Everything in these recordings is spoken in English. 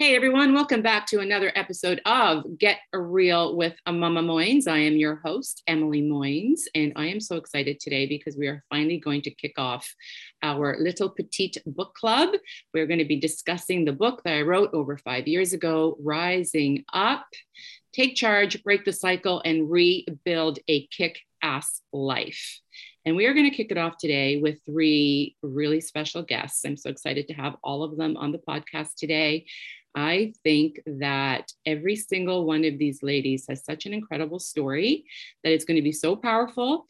Hey everyone, welcome back to another episode of Get a Real with Mama Moynes. I am your host, Emily Moynes, and I am so excited today because we are finally going to kick off our little petite book club. We're going to be discussing the book that I wrote over five years ago, Rising Up Take Charge, Break the Cycle, and Rebuild a Kick Ass Life. And we are going to kick it off today with three really special guests. I'm so excited to have all of them on the podcast today. I think that every single one of these ladies has such an incredible story that it's going to be so powerful.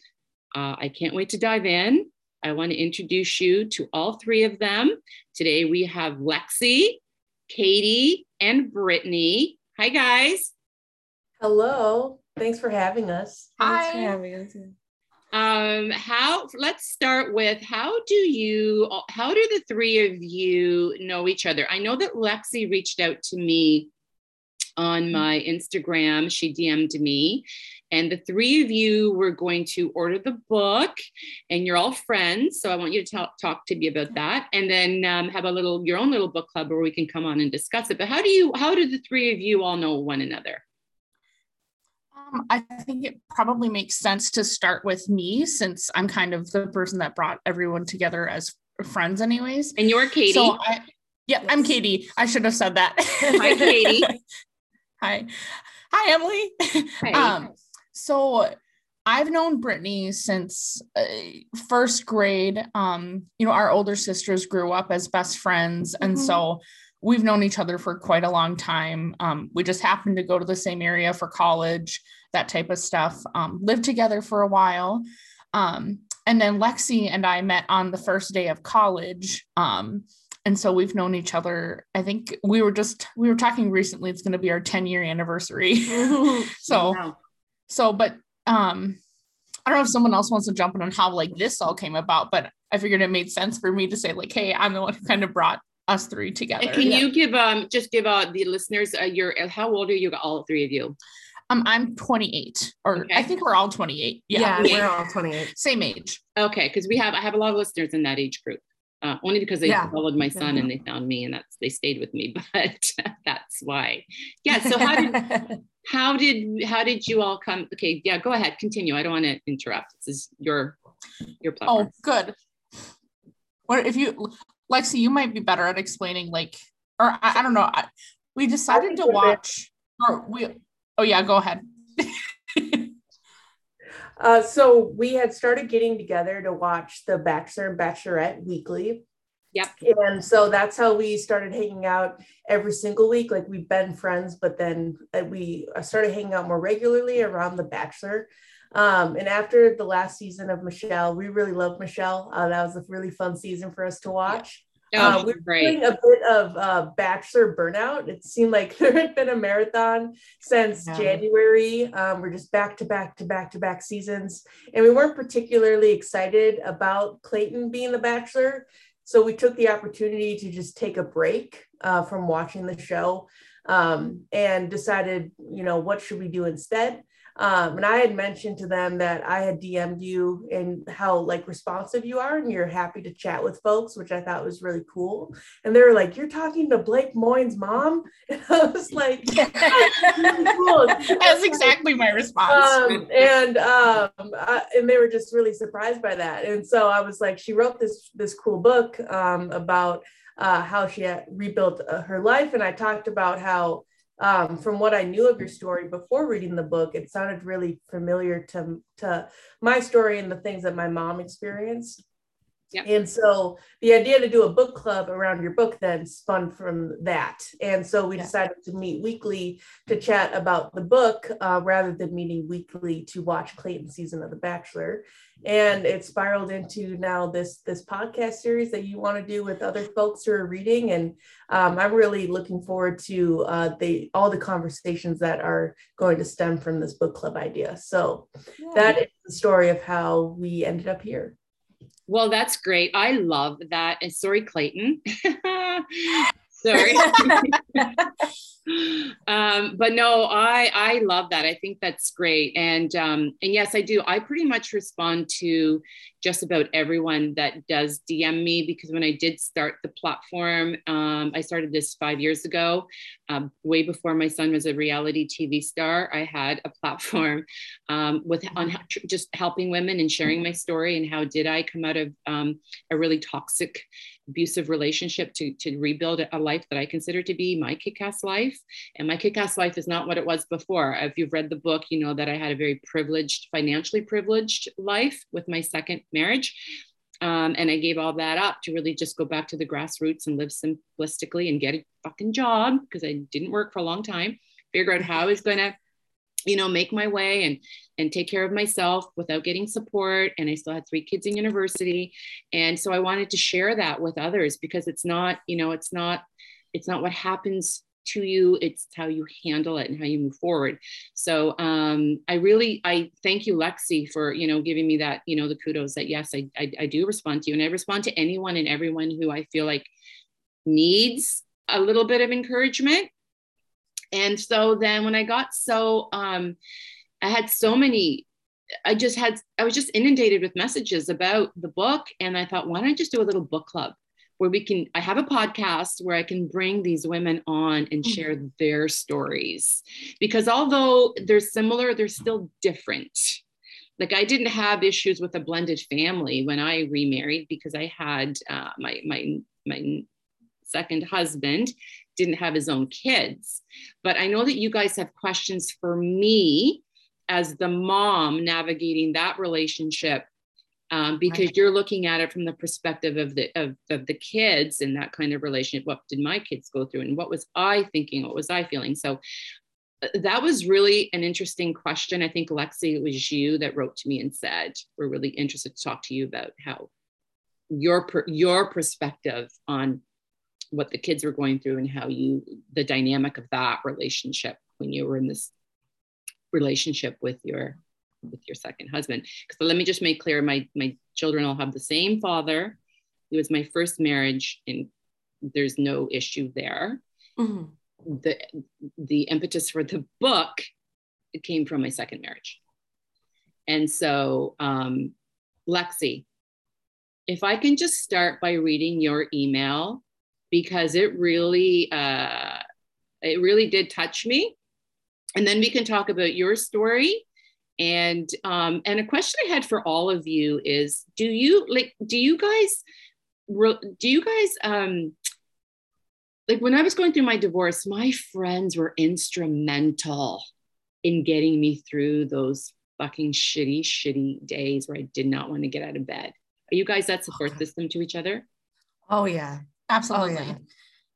Uh, I can't wait to dive in. I want to introduce you to all three of them. Today we have Lexi, Katie, and Brittany. Hi, guys. Hello. Thanks for having us. Hi. Thanks for having us um how let's start with how do you how do the three of you know each other? I know that lexi reached out to me on mm-hmm. my instagram. She dm'd me. And the three of you were going to order the book and you're all friends so i want you to talk, talk to me about that. And then um, have a little your own little book club where we can come on and discuss it. But how do you how do the three of you all know one another um, I think it probably makes sense to start with me since I'm kind of the person that brought everyone together as friends, anyways. And you're Katie. So I, yeah, yes. I'm Katie. I should have said that. Hi, Katie. Hi. Hi, Emily. Hi. Um, so I've known Brittany since uh, first grade. Um, you know, our older sisters grew up as best friends. Mm-hmm. And so we've known each other for quite a long time. Um, we just happened to go to the same area for college, that type of stuff. Um, lived together for a while. Um, and then Lexi and I met on the first day of college. Um, and so we've known each other. I think we were just, we were talking recently, it's going to be our 10 year anniversary. so, wow. so, but um, I don't know if someone else wants to jump in on how like this all came about, but I figured it made sense for me to say like, hey, I'm the one who kind of brought us three together. And can yeah. you give um just give uh the listeners uh, your uh, how old are you all three of you? Um, I'm 28, or okay. I think we're all 28. Yeah, yeah we're all 28. Same age. Okay, because we have I have a lot of listeners in that age group. Uh, only because they yeah. followed my son and they found me and that's they stayed with me but that's why yeah so how did how did how did you all come okay yeah go ahead continue i don't want to interrupt this is your your platform. oh good what if you Lexi, you might be better at explaining, like, or I, I don't know. I, we decided to watch, or we, oh yeah, go ahead. uh, so we had started getting together to watch the Bachelor and Bachelorette weekly. Yep. And so that's how we started hanging out every single week. Like we've been friends, but then uh, we started hanging out more regularly around The Bachelor. Um, and after the last season of Michelle, we really loved Michelle. Uh, that was a really fun season for us to watch. Oh, uh, we are great. doing a bit of uh, Bachelor burnout. It seemed like there had been a marathon since yeah. January. Um, we're just back to back to back to back seasons. And we weren't particularly excited about Clayton being the Bachelor. So we took the opportunity to just take a break uh, from watching the show um, and decided, you know, what should we do instead? Um, and I had mentioned to them that I had DM'd you and how like responsive you are and you're happy to chat with folks, which I thought was really cool. And they were like, You're talking to Blake Moynes' mom? And I was like, That's, That's exactly my response. Um, and um, I, and they were just really surprised by that. And so I was like, she wrote this this cool book um, about uh, how she had rebuilt uh, her life. And I talked about how um, from what I knew of your story before reading the book, it sounded really familiar to, to my story and the things that my mom experienced. Yep. And so the idea to do a book club around your book then spun from that. And so we decided to meet weekly to chat about the book uh, rather than meeting weekly to watch Clayton season of The Bachelor. And it spiraled into now this this podcast series that you want to do with other folks who are reading. And um, I'm really looking forward to uh, the all the conversations that are going to stem from this book club idea. So yeah. that is the story of how we ended up here. Well, that's great. I love that. And sorry, Clayton. Sorry. um, but no, I I love that. I think that's great. And um, and yes, I do. I pretty much respond to just about everyone that does DM me because when I did start the platform, um, I started this five years ago, um, way before my son was a reality TV star. I had a platform um, with on just helping women and sharing my story and how did I come out of um, a really toxic, abusive relationship to to rebuild a life that I consider to be my kick-ass life. And my kick-ass life is not what it was before. If you've read the book, you know that I had a very privileged, financially privileged life with my second marriage. Um, and I gave all that up to really just go back to the grassroots and live simplistically and get a fucking job because I didn't work for a long time. Figure out how I was going to, you know, make my way and and take care of myself without getting support. And I still had three kids in university, and so I wanted to share that with others because it's not, you know, it's not, it's not what happens to you. It's how you handle it and how you move forward. So um, i really i thank you lexi for you know giving me that you know the kudos that yes I, I, I do respond to you. And i respond to anyone and everyone who i feel like needs a little bit of encouragement and so then when i got so um, i had so many I just had, I was just inundated with messages about the book. And I thought, why don't I just do a little book club? where we can i have a podcast where i can bring these women on and mm-hmm. share their stories because although they're similar they're still different like i didn't have issues with a blended family when i remarried because i had uh, my my my second husband didn't have his own kids. But i know that you guys have questions for me as the mom navigating that relationship um, because right. you're looking at it from the perspective of the of, of the kids in that kind of relationship. What did my kids go through and what was i thinking? What was i feeling? So uh, that was really an interesting question. I think lexi it was you that wrote to me and said we're really interested to talk to you about how your your perspective on what the kids were going through and how you the dynamic of that relationship when you were in this relationship with your with your second husband. So let me just make clear my my children all have the same father. It was my first marriage, and there's no issue there. Mm-hmm. The the impetus for the book it came from my second marriage. And so, um, Lexi, if I can just start by reading your email, because it really, uh, it really did touch me. And then we can talk about your story and um, and a question I had for all of you is: Do you like? Do you guys? Do you guys? Um, like when I was going through my divorce, my friends were instrumental in getting me through those fucking shitty, shitty days where I did not want to get out of bed. Are you guys that support okay. system to each other? Oh yeah, absolutely. Oh, yeah.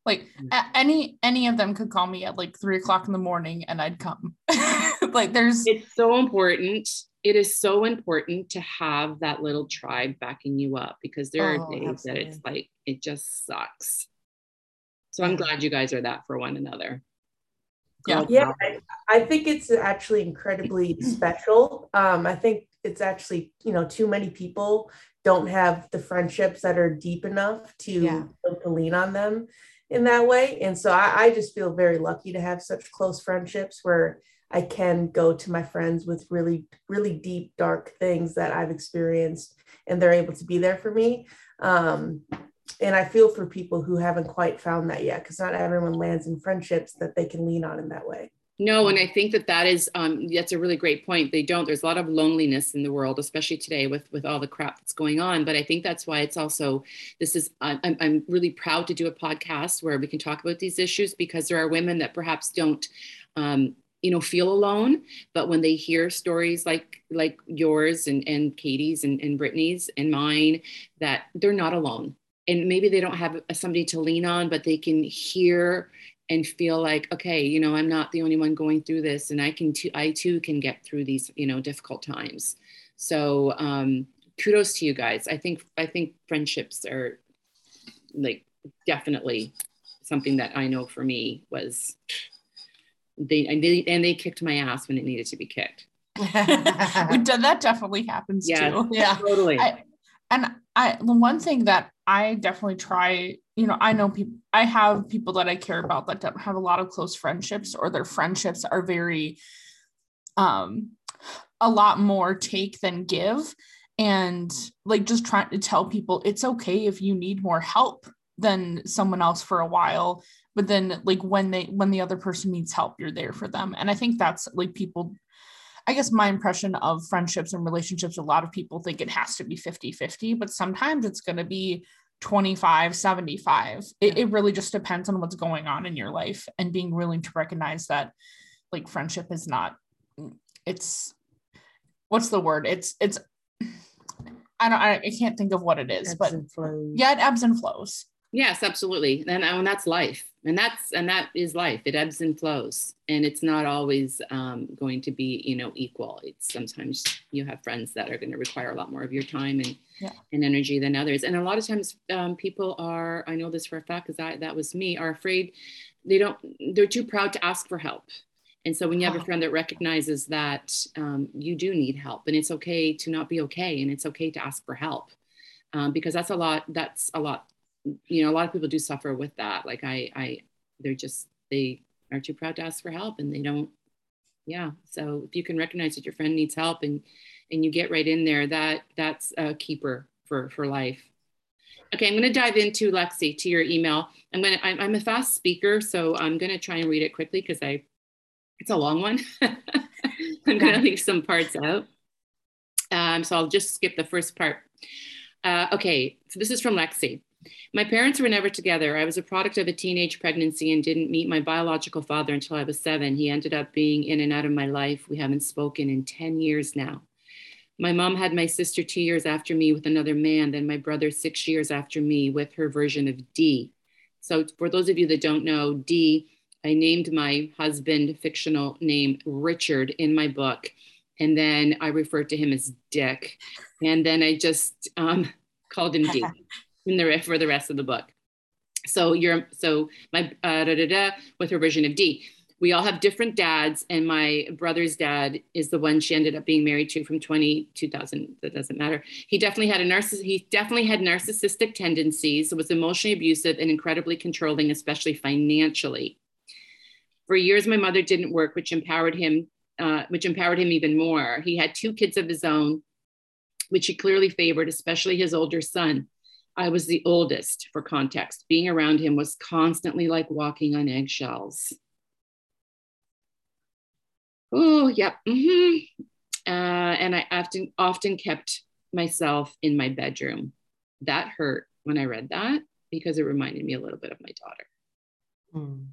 Like mm. any any of them could call me at like three o'clock in the morning and I'd come. like there's it's so important. It is so important to have that little tribe backing you up because there oh, are days absolutely. that it's like it just sucks. So I'm glad you guys are that for one another. Yeah, yeah. I, I think it's actually incredibly special. Um, I think it's actually you know too many people don't have the friendships that are deep enough to, yeah. to lean on them in that way. And so I, I just feel very lucky to have such close friendships where I can go to my friends with really, really deep, dark things that I've experienced, and they're able to be there for me. Um, and I feel for people who haven't quite found that yet, because not everyone lands in friendships that they can lean on in that way. No, and I think that that is um, that's a really great point. They don't. There's a lot of loneliness in the world, especially today with with all the crap that's going on. But I think that's why it's also this is. I'm I'm really proud to do a podcast where we can talk about these issues because there are women that perhaps don't. Um, you know feel alone but when they hear stories like like yours and and katie's and, and brittany's and mine that they're not alone and maybe they don't have somebody to lean on but they can hear and feel like okay you know i'm not the only one going through this and i can too i too can get through these you know difficult times. So um kudos to you guys. I think i think friendships are like definitely something that i know for me was they and they, and they kicked my ass when it needed to be kicked. That definitely happens yeah, too. Yeah. totally. I, and i the one thing that i definitely try you know, I know people, I have people that I care about that don't have a lot of close friendships, or their friendships are very, um, a lot more take than give. And like just trying to tell people it's okay if you need more help than someone else for a while. But then, like, when they, when the other person needs help, you're there for them. And I think that's like people I guess my impression of friendships and relationships, a lot of people think it has to be 50 50, but sometimes it's going to be 25 75 it, it really just depends on what's going on in your life and being willing to recognize that like friendship is not it's what's the word? It's it's i don't i, I can't think of what it is but yeah it ebbs and flows yes absolutely. And, and that's life. And that's and that is life. It ebbs and flows. And it's not always um, going to be you know equal. It's sometimes you have friends that are going to require a lot more of your time and yeah. and energy than others. And a lot of times um, people are i know this for a fact because that, that was me are afraid. They don't they're too proud to ask for help. And so when you have a friend that recognizes that um, you do need help and it's okay to not be okay and it's okay to ask for help um, because that's a lot that's a lot you know a lot of people do suffer with that. Like i i they're just they are too proud to ask for help and they don't yeah. So if you can recognize that your friend needs help and and you get right in there that that's a keeper for for life. Okay i'm going to dive into lexi to your email. I'm going to I'm, I'm a fast speaker so i'm going to try and read it quickly because i it's a long one. I'm going to leave some parts out. Um, so i'll just skip the first part. Uh, okay so this is from lexi my parents were never together. I was a product of a teenage pregnancy and didn't meet my biological father until I was seven. He ended up being in and out of my life. We haven't spoken in 10 years now. My mom had my sister two years after me with another man, then my brother six years after me with her version of D. So, for those of you that don't know, D, I named my husband fictional name Richard in my book. And then I referred to him as Dick. And then I just um, called him D. in the for the rest of the book. So you're so my uh, da, da, da, with her version of D. We all have different dads, and my brother's dad is the one she ended up being married to from 20, 2000. That doesn't matter. He definitely had a narciss. He definitely had narcissistic tendencies. Was emotionally abusive and incredibly controlling, especially financially. For years, my mother didn't work, which empowered him, uh, which empowered him even more. He had two kids of his own, which he clearly favored, especially his older son. I was the oldest for context. Being around him was constantly like walking on eggshells. Oh, yep. Mm-hmm. Uh, and I often often kept myself in my bedroom. That hurt when I read that because it reminded me a little bit of my daughter. Mm.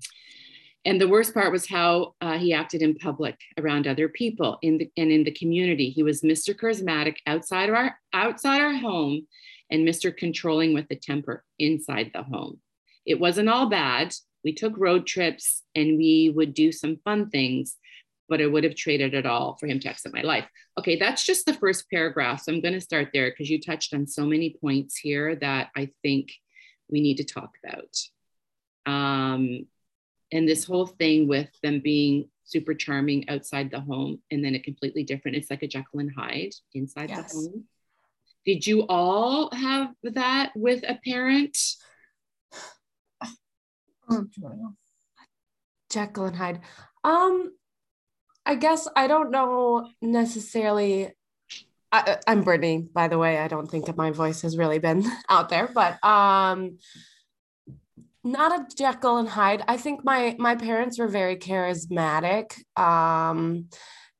And the worst part was how uh, he acted in public around other people in the and in the community. He was Mr. Charismatic outside of our outside our home and Mr. Controlling with the temper inside the home. It wasn't all bad. We took road trips and we would do some fun things, but I would have traded it all for him to exit my life. Okay, that's just the first paragraph. So I'm going to start there because you touched on so many points here that I think we need to talk about. Um, and this whole thing with them being super charming outside the home and then a completely different, it's like a Jekyll and Hyde inside yes. the home. Did you all have that with a parent? Jekyll and Hyde. Um, I guess I don't know necessarily. I, am Brittany, by the way. I don't think that my voice has really been out there, but um, not a Jekyll and Hyde. I think my my parents were very charismatic, um,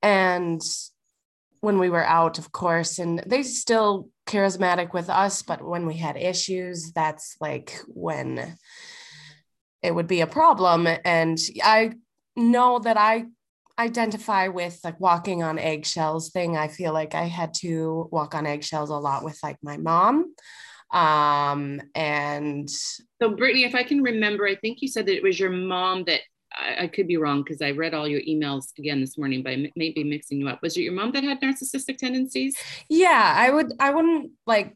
and when we were out, of course, and they still charismatic with us, but when we had issues, that's like when it would be a problem. And I know that I identify with like walking on eggshells thing. I feel like I had to walk on eggshells a lot with like my mom. Um, and so, Brittany, if I can remember, I think you said that it was your mom that I, I could be wrong because I read all your emails again this morning, but I may be mixing you up. Was it your mom that had narcissistic tendencies? Yeah, I would. I wouldn't like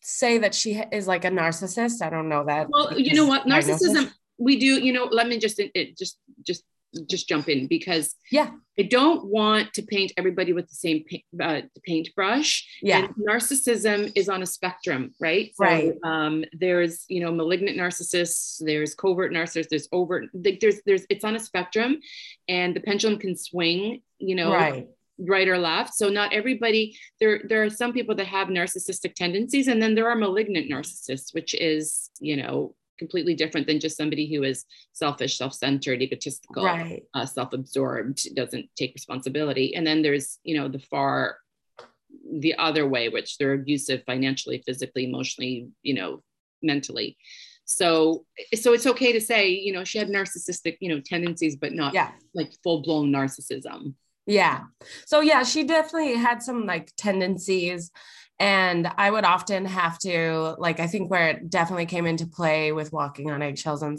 say that she is like a narcissist. I don't know that. Well, you know what, narcissism. We do. You know, let me just it just just just jump in because yeah. I don't want to paint everybody with the same paint, uh, paintbrush. Yeah. And narcissism is on a spectrum right? So, right. um, there's you know malignant narcissists there's covert narcissists there's overt like there's there's it's on a spectrum and the pendulum can swing you know right. right or left. So not everybody there there are some people that have narcissistic tendencies and then there are malignant narcissists which is you know completely different than just somebody who is selfish, self-centered, egotistical, right. uh, self-absorbed, doesn't take responsibility. And then there's, you know, the far, the other way, which they're abusive financially, physically, emotionally, you know, mentally. So, so it's okay to say, you know, she had narcissistic, you know, tendencies, but not yeah. like full-blown narcissism. Yeah. So yeah, she definitely had some like tendencies and I would often have to, like, I think where it definitely came into play with walking on eggshells and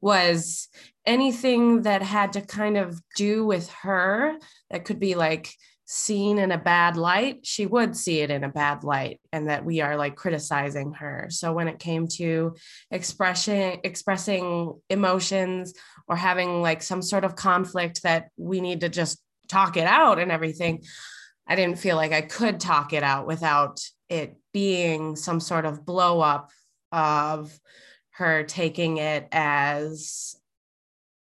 was anything that had to kind of do with her that could be like seen in a bad light, she would see it in a bad light and that we are like criticizing her. So when it came to expressing expressing emotions or having like some sort of conflict that we need to just talk it out and everything, I didn't feel like I could talk it out without it being some sort of blow up of her taking it as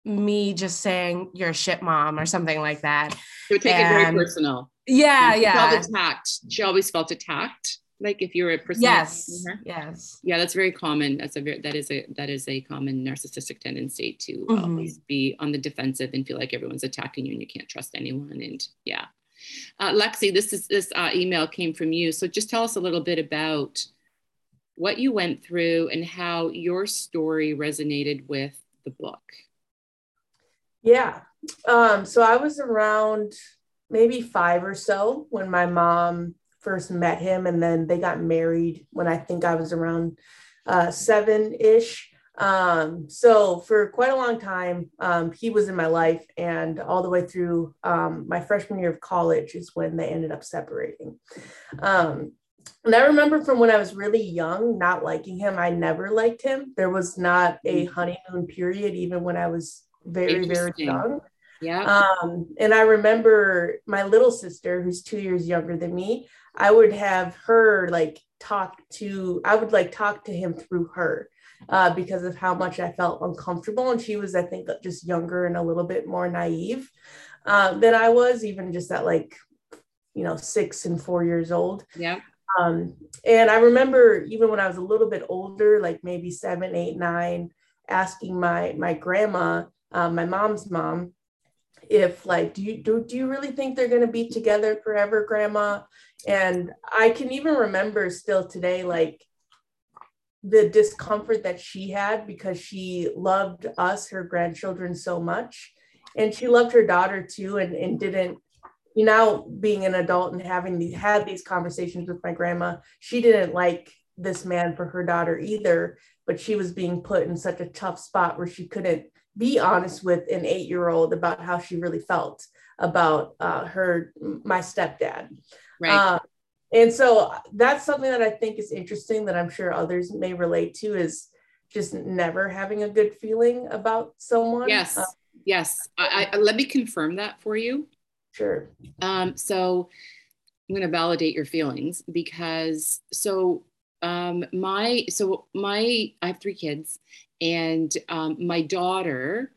me just saying you're a shit mom or something like that. She would take and, it very personal. Yeah, she yeah. Felt attacked. She always felt attacked. Like if you're a person. Yes. Yes. Yeah, that's very common. That's a very that is a that is a common narcissistic tendency to mm-hmm. always be on the defensive and feel like everyone's attacking you and you can't trust anyone. And yeah. Uh, Lexi, this is this uh, email came from you. So just tell us a little bit about what you went through and how your story resonated with the book. Yeah. Um, so I was around maybe five or so when my mom first met him, and then they got married when I think I was around uh, seven ish. Um, so for quite a long time, um, he was in my life, and all the way through um, my freshman year of college is when they ended up separating. Um, and I remember from when I was really young, not liking him. I never liked him. There was not a mm. honeymoon period, even when I was very, very young. Yeah. Um, and I remember my little sister, who's two years younger than me, I would have her like talk to, I would like talk to him through her uh, because of how much I felt uncomfortable. And she was, I think, just younger and a little bit more naive uh, than I was, even just at like, you know, six and four years old. Yeah. Um, and I remember even when I was a little bit older, like maybe seven, eight, nine, asking my my grandma, uh, my mom's mom, if like, do you do, do you really think they're gonna be together forever, grandma? And I can even remember still today, like the discomfort that she had because she loved us, her grandchildren, so much. And she loved her daughter too, and, and didn't, you know, being an adult and having these, had these conversations with my grandma, she didn't like this man for her daughter either, but she was being put in such a tough spot where she couldn't be honest with an eight year old about how she really felt about uh, her, my stepdad. Right. Uh, and so that's something that I think is interesting that I'm sure others may relate to is just never having a good feeling about someone. Yes. Uh, yes. I, I, let me confirm that for you. Sure. Um, so I'm going to validate your feelings because so um, my so my I have three kids and um, my daughter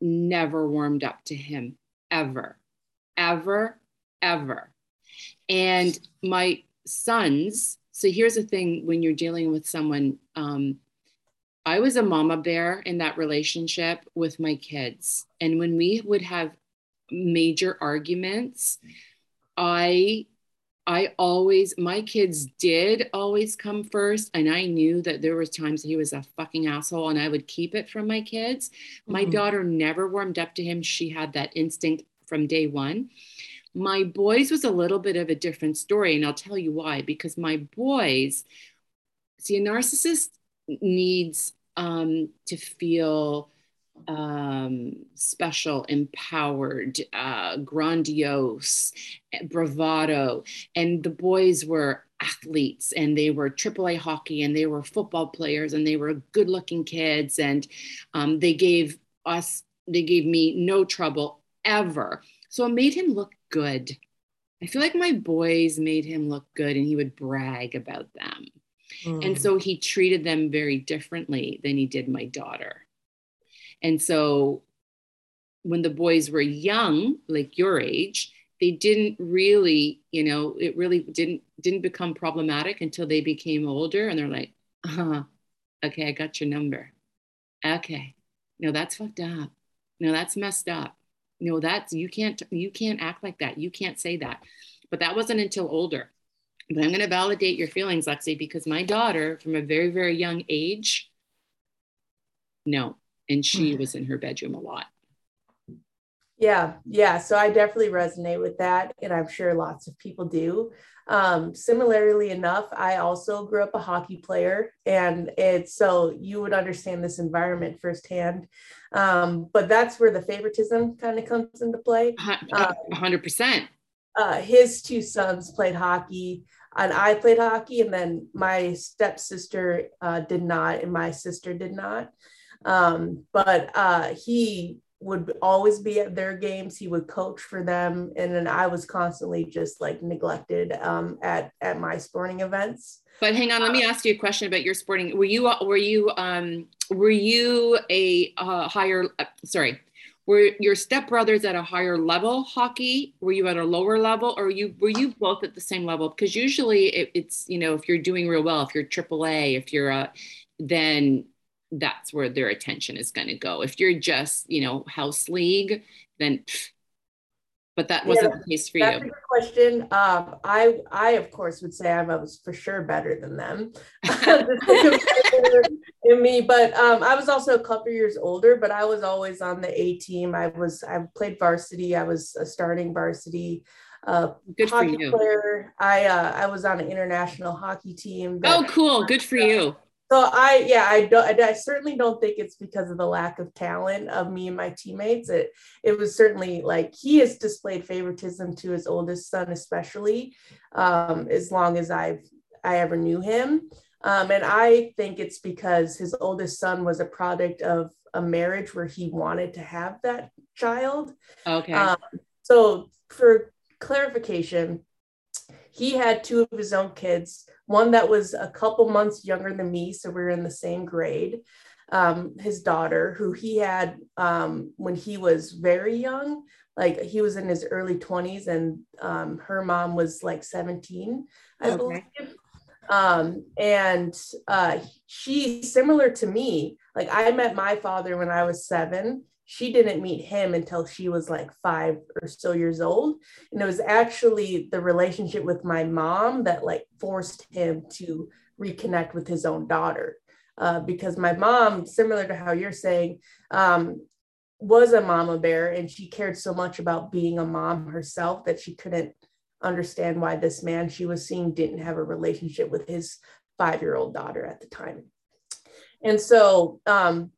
never warmed up to him ever, ever, ever. And my sons, so here's the thing when you're dealing with someone, um, I was a mama bear in that relationship with my kids. And when we would have major arguments, I I always my kids did always come first and I knew that there was times he was a fucking asshole and I would keep it from my kids. My mm-hmm. daughter never warmed up to him. She had that instinct from day 1. My boys was a little bit of a different story, and I'll tell you why. Because my boys, see, a narcissist needs um, to feel um, special, empowered, uh, grandiose, bravado. And the boys were athletes and they were AAA hockey and they were football players and they were good looking kids. And um, they gave us they gave me no trouble ever. So it made him look good. I feel like my boys made him look good and he would brag about them. Mm. And so he treated them very differently than he did my daughter. And so when the boys were young, like your age, they didn't really, you know, it really didn't didn't become problematic until they became older and they're like, uh-huh, okay, I got your number. Okay. No, that's fucked up. No, that's messed up. No, that's you can't you can't act like that. You can't say that. But that wasn't until older. But I'm going to validate your feelings, Lexi, because my daughter, from a very, very young age, no. And she mm-hmm. was in her bedroom a lot. Yeah, yeah. So I definitely resonate with that. And I'm sure lots of people do. Um, similarly enough, I also grew up a hockey player, and it's so you would understand this environment firsthand. Um, but that's where the favoritism kind of comes into play. hundred percent. Uh, his two sons played hockey, and I played hockey, and then my stepsister uh, did not, and my sister did not. Um, but uh, he would always be at their games. He would coach for them, and then I was constantly just like neglected um, at at my sporting events. But hang on, let me uh, ask you a question about your sporting. Were you were you um, were you a uh, higher? Uh, sorry, were your stepbrothers at a higher level hockey? Were you at a lower level, or you were you both at the same level? Because usually it, it's you know if you're doing real well, if you're AAA, if you're a then that's where their attention is going to go. If you're just, you know, house league, then but that wasn't yeah, the case for that's you. A good question. Um, I, I of course would say I was for sure better than them in me, but um, I was also a couple years older. But I was always on the A team. I was I played varsity. I was a starting varsity. Uh, good for you. Player. I uh, I was on an international hockey team. Oh, cool! Good for you so I, yeah, I don't, I, certainly don't think it's because of the lack of talent of me and my teammates. It, it was certainly like he has displayed favoritism to his oldest son, especially um, as long as I've, I ever knew him. Um, and I think it's because his oldest son was a product of a marriage where he wanted to have that child. Okay. Um, so for clarification, he had two of his own kids one that was a couple months younger than me so we are in the same grade um, his daughter who he had um, when he was very young like he was in his early 20s and um, her mom was like 17 i okay. believe um, and uh, she similar to me like i met my father when i was seven she didn't meet him until she was like five or so years old. And it was actually the relationship with my mom that like forced him to reconnect with his own daughter. Uh, because my mom similar to how you're saying um, was a mama bear and she cared so much about being a mom herself that she couldn't understand why this man she was seeing didn't have a relationship with his five year old daughter at the time. And so um,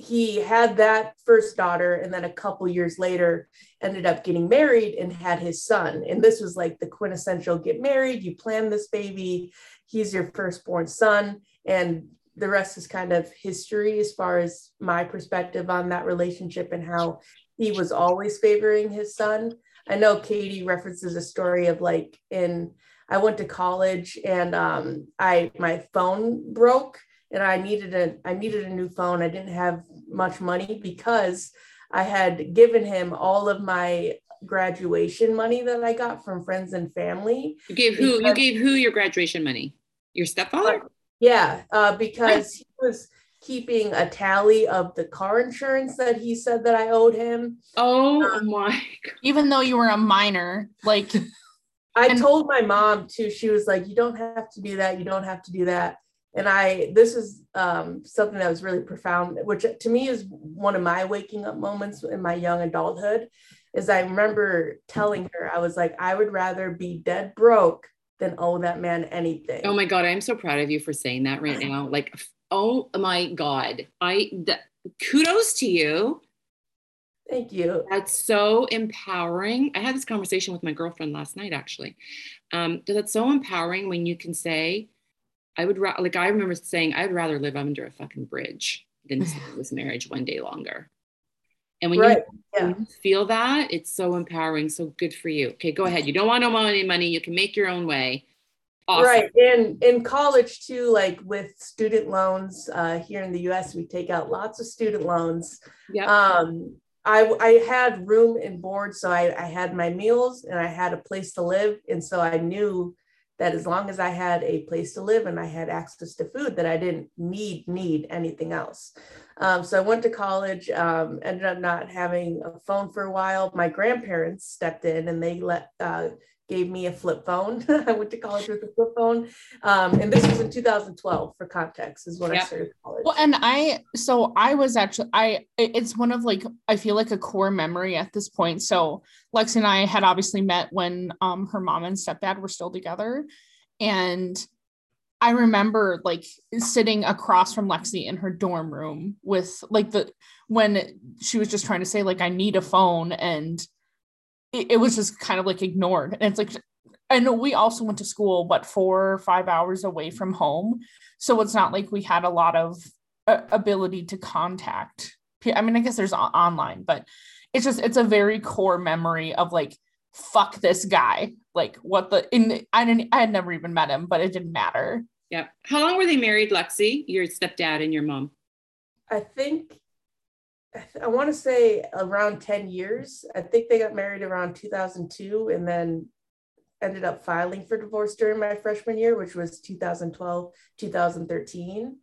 he had that first daughter and then a couple years later ended up getting married and had his son. And this was like the quintessential get married you plan this baby he's your firstborn son. And the rest is kind of history as far as my perspective on that relationship and how he was always favoring his son. I know katie references a story of like in i went to college and um, i my phone broke and I needed a I needed a new phone. I didn't have much money because I had given him all of my graduation money that I got from friends and family. You gave who you gave who your graduation money? Your stepfather? Yeah, uh, because he was keeping a tally of the car insurance that he said that I owed him. Oh um, my! God. Even though you were a minor, like I and- told my mom too. She was like, "You don't have to do that. You don't have to do that." And i this is um, something that was really profound which to me is one of my waking up moments in my young adulthood is i remember telling her i was like i would rather be dead broke than owe that man anything oh my god i'm so proud of you for saying that right now like oh my god i th- kudos to you Thank you. That's so empowering. I had this conversation with my girlfriend last night, actually. Um, that's so empowering when you can say, I would ra- like I remember saying I'd rather live under a fucking bridge than stay this marriage one day longer. And when right. you, yeah. when you feel that, it's so empowering. So good for you. Okay, go ahead. You don't want no money, money. You can make your own way. Awesome. Right. And in college too, like with student loans uh, here in the US, we take out lots of student loans. Yeah. Um, I, I had room and board, so I, I had my meals and I had a place to live. And so I knew that as long as I had a place to live and I had access to food, that I didn't need need anything else. Um, so I went to college, um, ended up not having a phone for a while. My grandparents stepped in and they let uh, gave me a flip phone. I went to college with a flip phone. Um, and this was in 2012 for context is when yep. I started college. Well, and I, so I was actually, I, it's one of like, I feel like a core memory at this point. So Lex and I had obviously met when um, her mom and stepdad were still together. And I remember like sitting across from Lexi in her dorm room with like the, when she was just trying to say like, I need a phone and it, it was just kind of like ignored. And it's like, and we also went to school, but four or five hours away from home. So it's not like we had a lot of uh, ability to contact. I mean, I guess there's online, but it's just, it's a very core memory of like, fuck this guy. Like what the, in, I didn't, I had never even met him, but it didn't matter. Yeah. How long were they married, Lexi, your stepdad and your mom? I think I want to say around 10 years. I think they got married around 2002 and then ended up filing for divorce during my freshman year, which was 2012, 2013.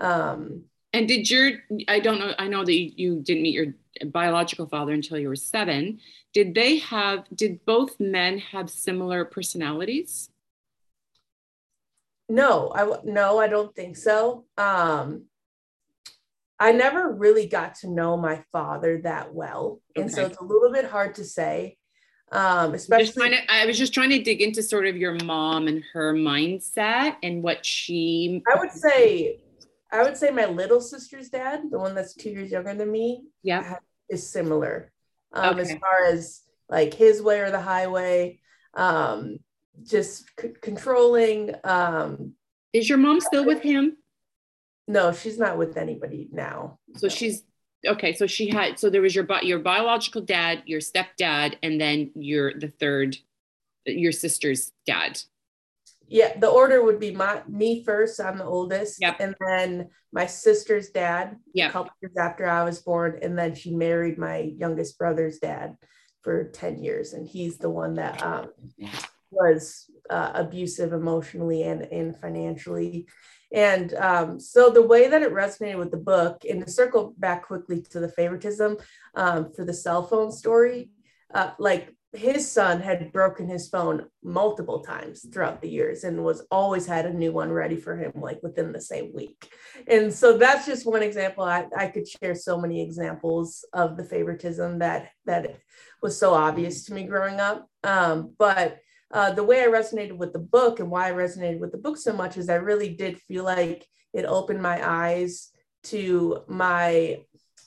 Um, and did your, I don't know, I know that you didn't meet your biological father until you were seven. Did they have, did both men have similar personalities? No, I no, I don't think so. Um, I never really got to know my father that well. And so it's a little bit hard to say. Um, especially to, I was just trying to dig into sort of your mom and her mindset and what she I would say I would say my little sister's dad, the one that's two years younger than me, yeah, is similar. Um, okay. as far as like his way or the highway, um, just c- controlling. Um, is your mom still with him? No, she's not with anybody now. So she's okay. So she had so there was your your biological dad, your stepdad, and then your the third, your sister's dad. Yeah, the order would be my me first. I'm the oldest, yep. and then my sister's dad. Yeah, a couple years after I was born, and then she married my youngest brother's dad for ten years, and he's the one that um, was uh, abusive emotionally and and financially and um, so the way that it resonated with the book, and to circle back quickly to the favoritism um, for the cell phone story, uh, like his son had broken his phone multiple times throughout the years and was always had a new one ready for him like within the same week. And so that's just one example. I, I could share so many examples of the favoritism that that was so obvious to me growing up. Um, but uh, the way I resonated with the book and why I resonated with the book so much is I really did feel like it opened my eyes to my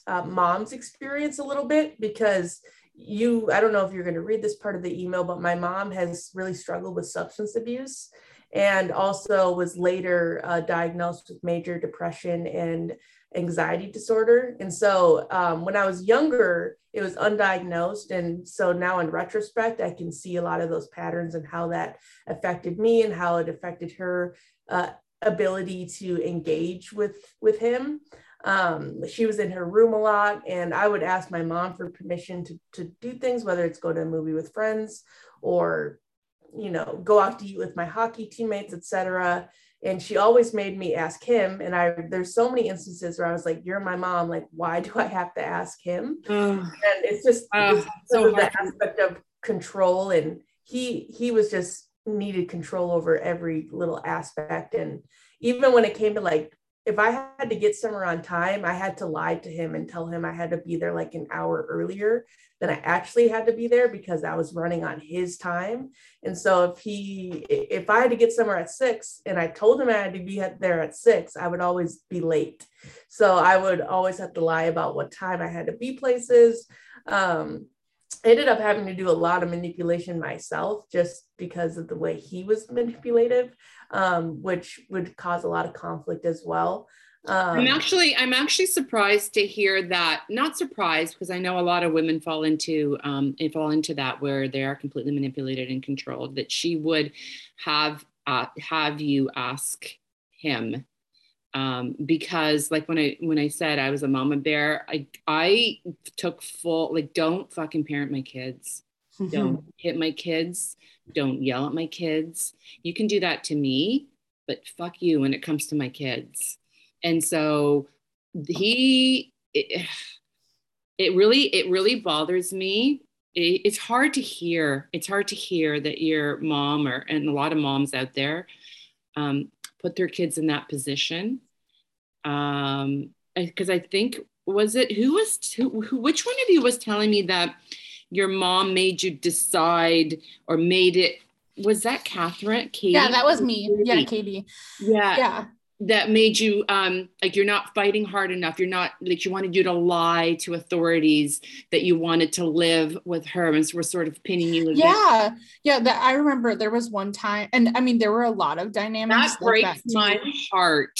uh, mom's experience a little bit because you, I don't know if you're going to read this part of the email, but my mom has really struggled with substance abuse and also was later uh, diagnosed with major depression and anxiety disorder. And so um, when I was younger, it was undiagnosed. And so now in retrospect, I can see a lot of those patterns and how that affected me and how it affected her uh, ability to engage with, with him. Um, she was in her room a lot, and I would ask my mom for permission to, to do things, whether it's go to a movie with friends or you know go out to eat with my hockey teammates etc and she always made me ask him and i there's so many instances where i was like you're my mom like why do i have to ask him? And it's just it's so the aspect of control and he he was just needed control over every little aspect. And even when it came to like if I had to get somewhere on time, I had to lie to him and tell him I had to be there like an hour earlier than I actually had to be there because I was running on his time. And so if he, if I had to get somewhere at six and I told him I had to be there at six, I would always be late. So I would always have to lie about what time I had to be places. Um, I ended up having to do a lot of manipulation myself just because of the way he was manipulative um, which would cause a lot of conflict as well. Um, I'm actually I'm actually surprised to hear that. Not surprised because I know a lot of women fall into um, fall into that where they are completely manipulated and controlled. That she would have uh, have you ask him um, because like when I when I said I was a mama bear, I I took full like don't fucking parent my kids. Don't hit my kids. Don't yell at my kids. You can do that to me, but fuck you when it comes to my kids. And so he it, it really it really bothers me. It, it's hard to hear. It's hard to hear that your mom or and a lot of moms out there um, put their kids in that position. Um because I, I think was it who was who which one of you was telling me that your mom made you decide or made it was that Catherine? Katie? Yeah, that was me. Yeah, Katie. Yeah. Yeah that made you um like you're not fighting hard enough you're not like you wanted you to lie to authorities that you wanted to live with her and so we're sort of pinning you yeah yeah that i remember there was one time and i mean there were a lot of dynamics that breaks that my heart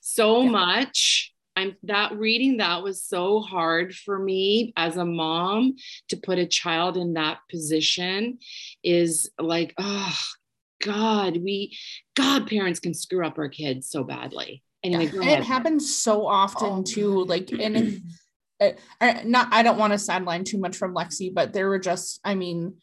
so yeah. much i'm that reading that was so hard for me as a mom to put a child in that position is like oh God, we, God, parents can screw up our kids so badly. Anyway, yeah. it happens so often oh. too. Like, and it, it, not, I don't want to sideline too much from Lexi, but there were just, I mean,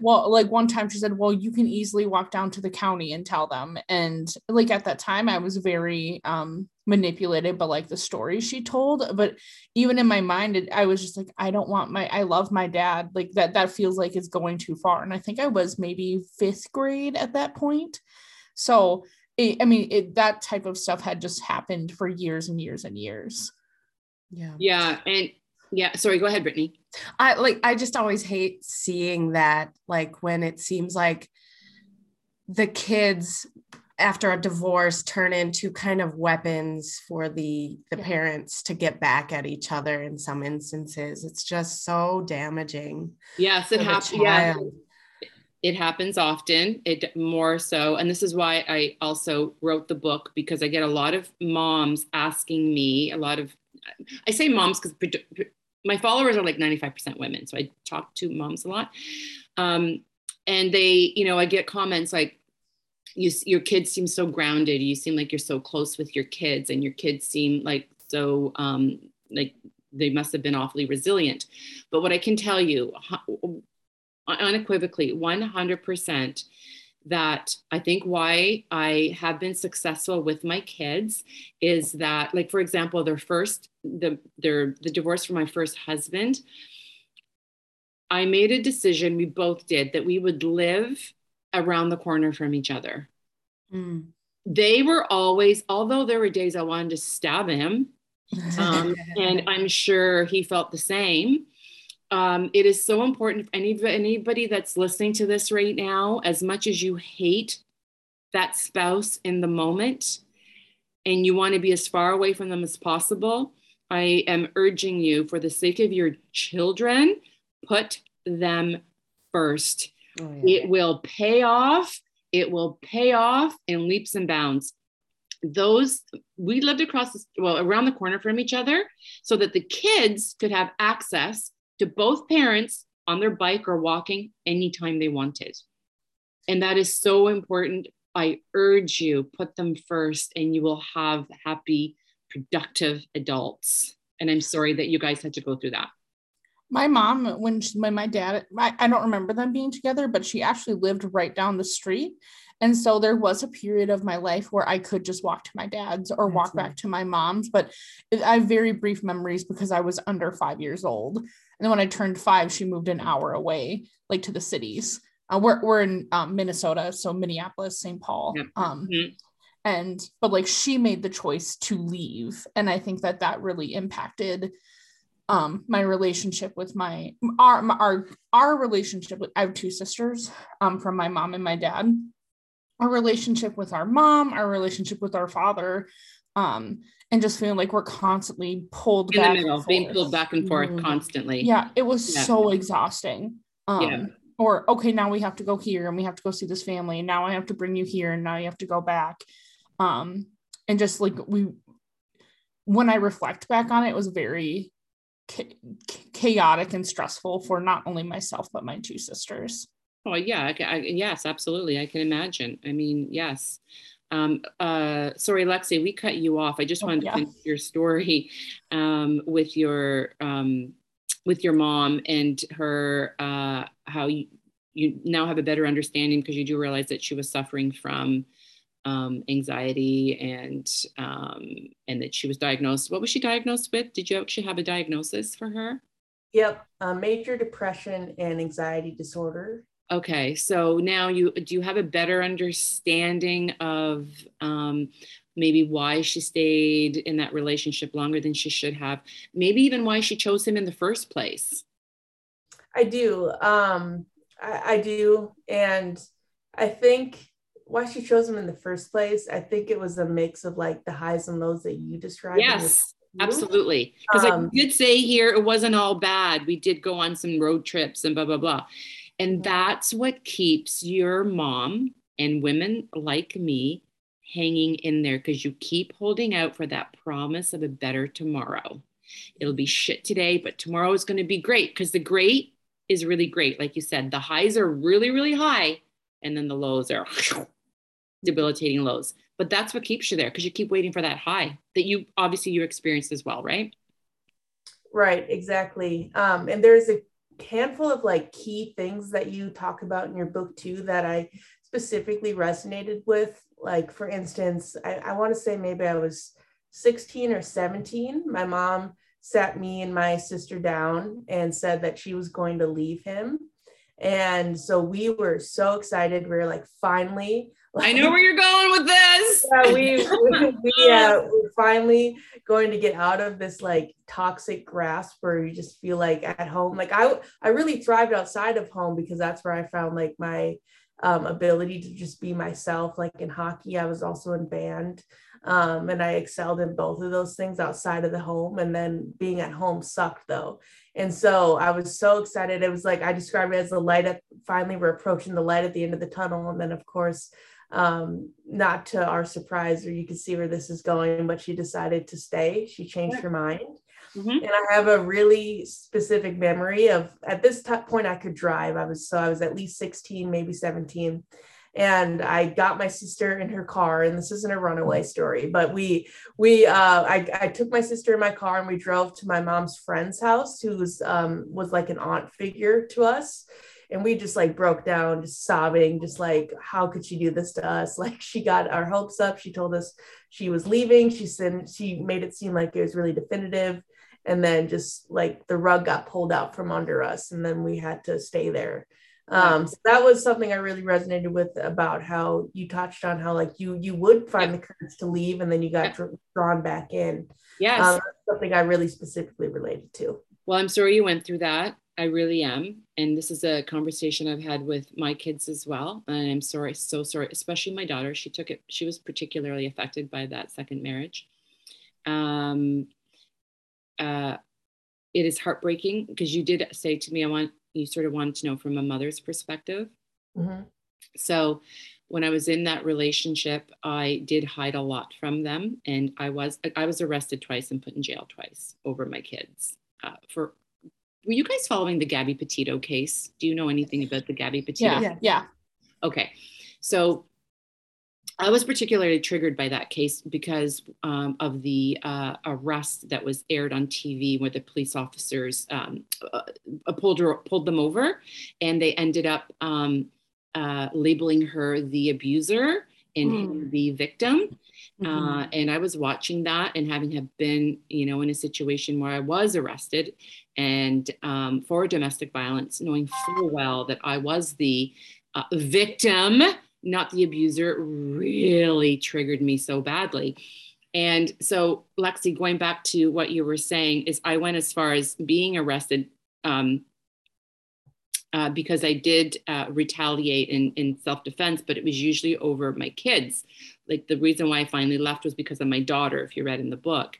well like one time she said well you can easily walk down to the county and tell them. And like at that time i was very um manipulated but like the stories she told but even in my mind it, i was just like i don't want my i love my dad. Like that that feels like it's going too far and i think i was maybe fifth grade at that point. So it, i mean it, that type of stuff had just happened for years and years and years. Yeah. Yeah and yeah sorry go ahead brittany. I like I just always hate seeing that like when it seems like the kids after a divorce turn into kind of weapons for the the yeah. parents to get back at each other in some instances. It's just so damaging yes it happens yeah. it happens often. It more so and this is why i also wrote the book because i get a lot of moms asking me a lot of i say moms because my followers are like 95% women. So I talk to moms a lot. Um, and they, you know, I get comments like, you, your kids seem so grounded. You seem like you're so close with your kids, and your kids seem like so, um, like they must have been awfully resilient. But what I can tell you unequivocally, 100%, that I think why I have been successful with my kids is that, like, for example, their first, the, their, the divorce from my first husband, I made a decision, we both did, that we would live around the corner from each other. Mm. They were always, although there were days I wanted to stab him, um, and I'm sure he felt the same um, it is so important if any, anybody that's listening to this right now, as much as you hate that spouse in the moment and you want to be as far away from them as possible, I am urging you, for the sake of your children, put them first. Oh, yeah. It will pay off. It will pay off in leaps and bounds. Those we lived across, the, well, around the corner from each other, so that the kids could have access to both parents on their bike or walking anytime they wanted. And that is so important. I urge you, put them first, and you will have happy, productive adults. And I'm sorry that you guys had to go through that. My mom, when, she, when my dad, I, I don't remember them being together, but she actually lived right down the street. And so there was a period of my life where I could just walk to my dad's or That's walk nice. back to my mom's, but I have very brief memories because I was under five years old. And then when I turned five, she moved an hour away, like to the cities. Uh, we're we're in um, Minnesota, so Minneapolis, St. Paul. Um, mm-hmm. And but like she made the choice to leave, and I think that that really impacted um, my relationship with my our our our relationship with I have two sisters um, from my mom and my dad. Our relationship with our mom, our relationship with our father, um, and just feeling like we're constantly pulled in the middle, being pulled back and forth mm-hmm. constantly. Yeah, it was yeah. so exhausting. Um, yeah. Or okay, now we have to go here and we have to go see this family. And now I have to bring you here, and now you have to go back. Um, and just like we when i reflect back on it, it was very chaotic and stressful for not only myself but my two sisters oh yeah I, I, yes absolutely i can imagine i mean yes um, uh, sorry, Lexi, we cut you off. I just oh, wanted yeah. to finish your story um, with your um, with your mom and her uh, how you, you now have a better understanding because you do realize that she was suffering from um, anxiety and um, and that she was diagnosed. What was she diagnosed with? Did you actually have a diagnosis for her? Yep, major depression and anxiety disorder. Okay, so now you do you have a better understanding of um, maybe why she stayed in that relationship longer than she should have, maybe even why she chose him in the first place. I do, um, I, I do, and I think why she chose him in the first place. I think it was a mix of like the highs and lows that you described. Yes. Absolutely. Because um, I did say here it wasn't all bad. We did go on some road trips and blah, blah, blah. And that's what keeps your mom and women like me hanging in there because you keep holding out for that promise of a better tomorrow. It'll be shit today, but tomorrow is going to be great because the great is really great. Like you said, the highs are really, really high, and then the lows are debilitating lows. But that's what keeps you there because you keep waiting for that high that you obviously you experienced as well, right? Right, exactly. Um, and there's a handful of like key things that you talk about in your book too that I specifically resonated with. Like, for instance, I, I want to say maybe I was 16 or 17. My mom sat me and my sister down and said that she was going to leave him. And so we were so excited. We were like, finally, I know where you're going with this. Yeah, we, we, we uh, we're finally going to get out of this like toxic grasp where you just feel like at home. Like I, I really thrived outside of home because that's where I found like my um, ability to just be myself. Like in hockey, I was also in band. Um, and I excelled in both of those things outside of the home. And then being at home sucked though. And so I was so excited. It was like I described it as the light at finally we're approaching the light at the end of the tunnel. And then of course um, not to our surprise, or you can see where this is going, but she decided to stay. She changed her mind. Mm-hmm. And I have a really specific memory of at this t- point I could drive. I was so I was at least 16, maybe 17. And I got my sister in her car, and this isn't a runaway story, but we we uh, I, I took my sister in my car and we drove to my mom's friend's house, who was um, was like an aunt figure to us and we just like broke down just sobbing just like how could she do this to us? Like she got our hopes up. She told us she was leaving. She said she made it seem like it was really definitive. And then just like the rug got pulled out from under us and then we had to stay there. Um, so that was something I really resonated with about how you touched on how like you you would find the courage to leave and then you got drawn back in. Yes, um, something I really specifically related to. Well, I'm sorry you went through that. I really am. And this is a conversation I've had with my kids as well. And I'm sorry, so sorry, especially my daughter. She took it, she was particularly affected by that second marriage. Um, uh, it is heartbreaking because you did say to me, I want, you sort of wanted to know from a mother's perspective. Mm-hmm. So when I was in that relationship, I did hide a lot from them. And I was, I was arrested twice and put in jail twice over my kids uh, for were you guys following the Gabby Petito case? Do you know anything about the Gabby Petito? Yeah, yeah. Okay, so I was particularly triggered by that case because um, of the uh, arrest that was aired on TV, where the police officers um, uh, pulled her, pulled them over, and they ended up um, uh, labeling her the abuser and mm. the victim. Mm-hmm. Uh, and I was watching that and having have been, you know, in a situation where I was arrested and um, for domestic violence, knowing full well that I was the uh, victim, not the abuser, really triggered me so badly. And so, Lexi, going back to what you were saying, is I went as far as being arrested um, uh, because I did uh, retaliate in, in self defense, but it was usually over my kids. Like the reason why I finally left was because of my daughter, if you read in the book.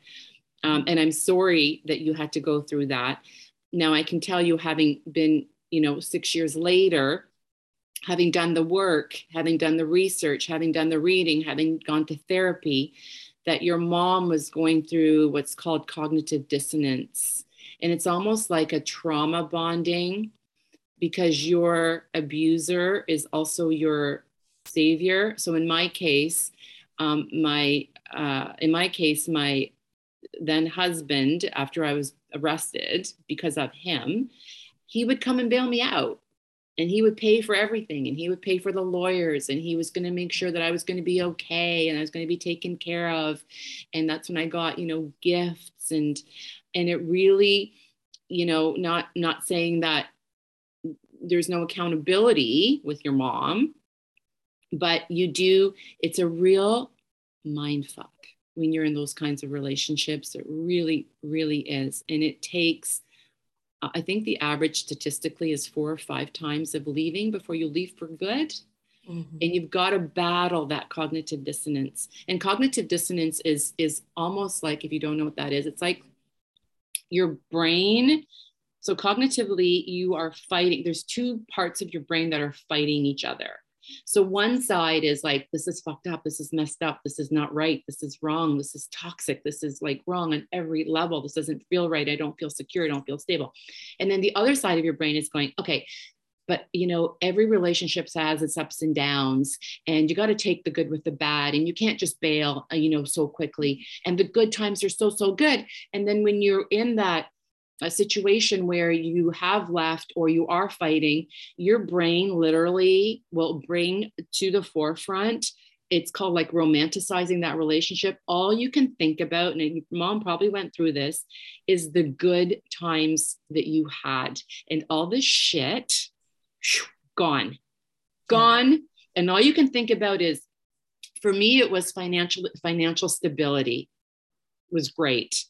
Um, and I'm sorry that you had to go through that. Now I can tell you, having been, you know, six years later, having done the work, having done the research, having done the reading, having gone to therapy, that your mom was going through what's called cognitive dissonance. And it's almost like a trauma bonding because your abuser is also your savior. So in my case, um, my uh, in my case, my then husband, after I was arrested because of him, he would come and bail me out and he would pay for everything and he would pay for the lawyers and he was going to make sure that I was going to be okay and I was going to be taken care of and that's when I got you know gifts and and it really you know not not saying that there's no accountability with your mom but you do it's a real mind fuck when you're in those kinds of relationships it really really is and it takes I think the average statistically is four or five times of leaving before you leave for good. Mm-hmm. And you've got to battle that cognitive dissonance. And cognitive dissonance is is almost like if you don't know what that is, it's like your brain. So cognitively, you are fighting. There's two parts of your brain that are fighting each other. So one side is like, this is fucked up. This is messed up. This is not right. This is wrong. This is toxic. This is like wrong on every level. This doesn't feel right. I don't feel secure. I don't feel stable. And then the other side of your brain is going, okay, but you know every relationship has its ups and downs and you got to take the good with the bad and you can't just bail uh, you know so quickly and the good times are so so good and then when you're in that a situation where you have left or you are fighting, your brain literally will bring to the forefront. It's called like romanticizing that relationship. All you can think about, and your mom probably went through this, is the good times that you had. And all this shit, gone, gone. And all you can think about is, for me, it was financial financial stability was great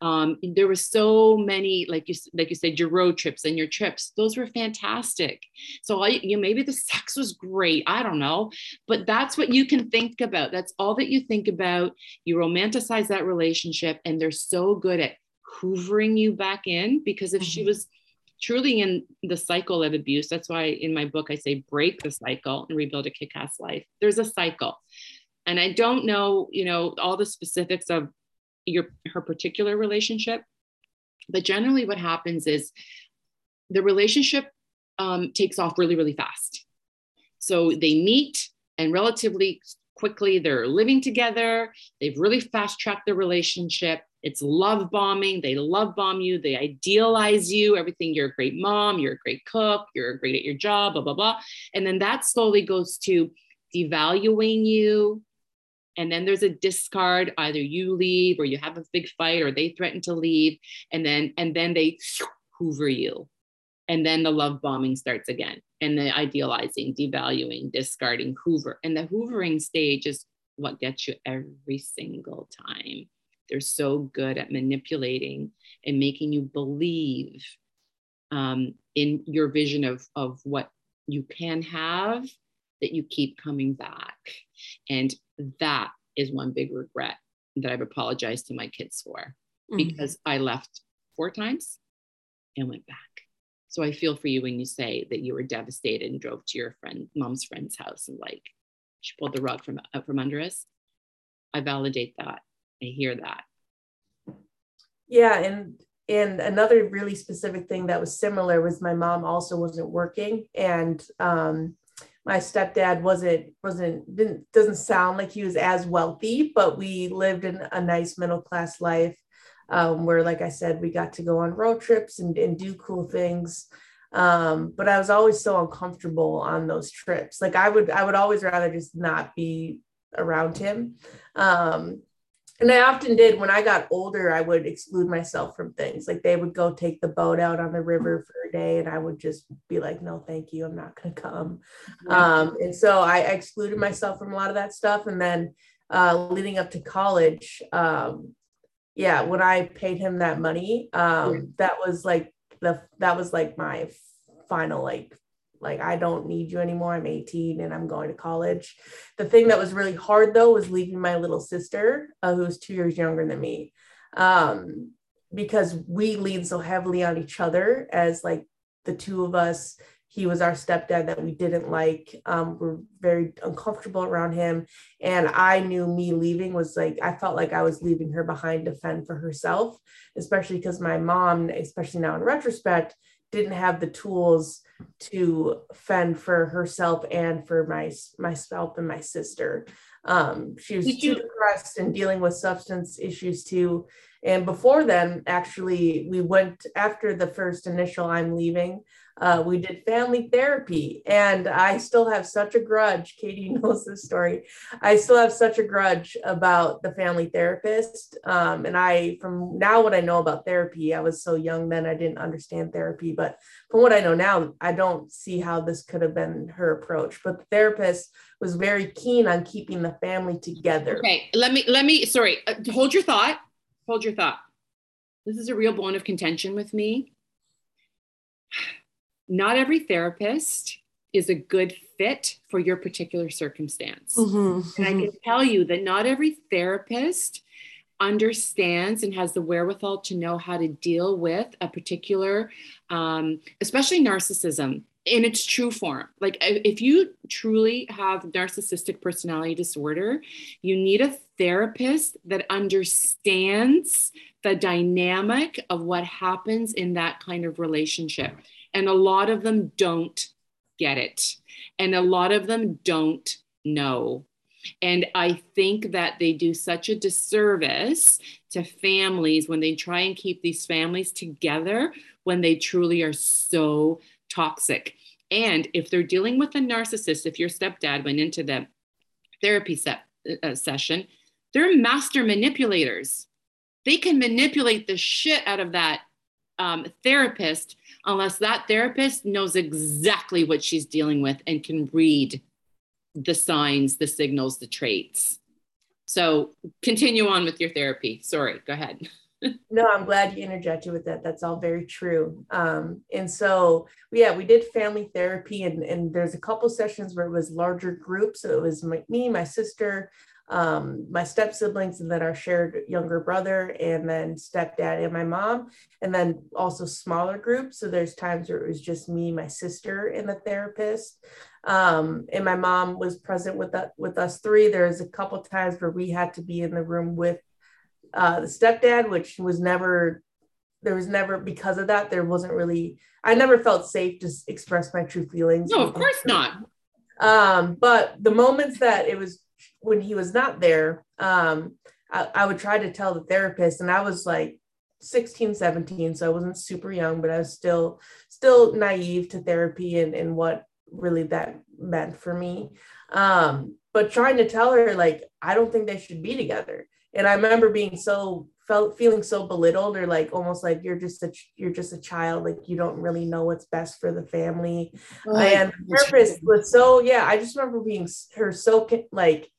um, there were so many like you like you said your road trips and your trips those were fantastic. So I, you know, maybe the sex was great i don't know but that's what you can think about that's all that you think about. You romanticize that relationship and they're so good at hoovering you back in because if mm-hmm. she was truly in the cycle of abuse that's why in my book i say break the cycle and rebuild a kick-ass life. There's a cycle. And i don't know you know all the specifics of your her particular relationship. But generally what happens is the relationship um, takes off really really fast. So they meet and relatively quickly they're living together. They've really fast tracked their relationship. It's love bombing. They love bomb you. They idealize you. Everything you're a great mom. You're a great cook. You're great at your job blah blah blah. And then that slowly goes to devaluing you and then there's a discard either you leave or you have a big fight or they threaten to leave. And then and then they hoover you. And then the love bombing starts again and the idealizing devaluing discarding hoover. And the hoovering stage is what gets you every single time. They're so good at manipulating and making you believe um, in your vision of, of what you can have that you keep coming back. And that is one big regret that I've apologized to my kids for mm-hmm. because I left four times and went back. So I feel for you when you say that you were devastated and drove to your friend, mom's friend's house and like she pulled the rug from out from under us. I validate that. I hear that. Yeah, and and another really specific thing that was similar was my mom also wasn't working and um my stepdad wasn't wasn't didn't doesn't sound like he was as wealthy but we lived in a nice middle class life um, where like i said we got to go on road trips and, and do cool things. Um, but i was always so uncomfortable on those trips. Like i would i would always rather just not be around him. Um, and I often did when I got older, I would exclude myself from things. Like they would go take the boat out on the river for a day, and I would just be like, no, thank you, I'm not going to come. Yeah. Um, and so I, excluded myself from a lot of that stuff. And then uh, leading up to college, um, yeah, when I paid him that money, um, yeah. that was like the that was like my final like like i don't need you anymore i'm 18 and i'm going to college the thing that was really hard though was leaving my little sister uh, who's two years younger than me um, because we lean so heavily on each other as like the two of us he was our stepdad that we didn't like. Um, we're very uncomfortable around him. And I knew me leaving was like, I felt like I was leaving her behind to fend for herself, especially because my mom, especially now in retrospect, didn't have the tools to fend for herself and for my myself and my sister. Um, she was too depressed and dealing with substance issues too. And before then, actually, we went after the first initial I'm leaving uh, we did family therapy and i still have such a grudge. Katie knows this story. I still have such a grudge about the family therapist. Um, and i from now what i know about therapy i was so young then i didn't understand therapy. But from what i know now i don't see how this could have been her approach. But the therapist was very keen on keeping the family together. Okay let me let me sorry uh, hold your thought. Hold your thought. This is a real bone of contention with me not every therapist is a good fit for your particular circumstance. Mm-hmm. And I can tell you that not every therapist understands and has the wherewithal to know how to deal with a particular, um, especially narcissism in its true form. Like if you truly have narcissistic personality disorder, you need a therapist that understands the dynamic of what happens in that kind of relationship. And a lot of them don't get it. And a lot of them don't know. And I think that they do such a disservice to families when they try and keep these families together when they truly are so toxic. And if they're dealing with a narcissist, if your stepdad went into the therapy set, uh, session, they're master manipulators. They can manipulate the shit out of that um, therapist unless that therapist knows exactly what she's dealing with and can read the signs, the signals, the traits. So continue on with your therapy. Sorry, go ahead. no, I'm glad you interjected with that. That's all very true. Um, and so, yeah, we did family therapy, and, and there's a couple sessions where it was larger groups. So it was my, me, my sister, um, my step siblings and then our shared younger brother and then stepdad and my mom and then also smaller groups. So there's times where it was just me my sister and the therapist. Um, and my mom was present with that with us three. There's a couple times where we had to be in the room with uh, the stepdad which was never there was never because of that there wasn't really i never felt safe to express my true feelings. No of course not. Um, but the moments that it was when he was not there, um, I, I would try to tell the therapist, and I was like 16, 17, so I wasn't super young, but I was still still naive to therapy and, and what really that meant for me. Um, but trying to tell her like I don't think they should be together. And I remember being so felt feeling so belittled or like almost like you're just a you're just a child like you don't really know what's best for the family. And the therapist was so yeah i just remember being her so like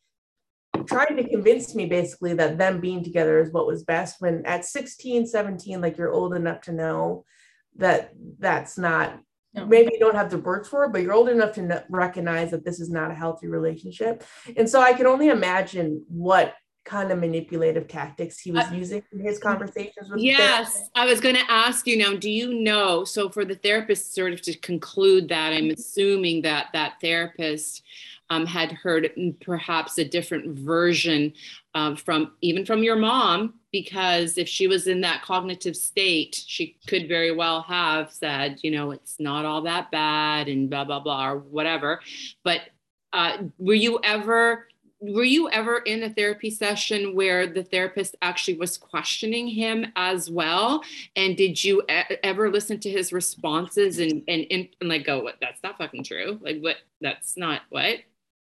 trying to convince me basically that them being together is what was best when at 16 17 like you're old enough to know that that's not no. maybe you don't have the words for it but you're old enough to recognize that this is not a healthy relationship. And so i can only imagine what kind of manipulative tactics he was uh, using in his conversations with yes i was going to ask you now do you know so for the therapist sort of to conclude that i'm assuming that that therapist um, had heard perhaps a different version uh, from even from your mom, because if she was in that cognitive state, she could very well have said, you know, it's not all that bad and blah, blah, blah, or whatever. But uh, were you ever were you ever in a therapy session where the therapist actually was questioning him as well? And did you e- ever listen to his responses and, and and like go what? That's not fucking true. Like what? That's not what?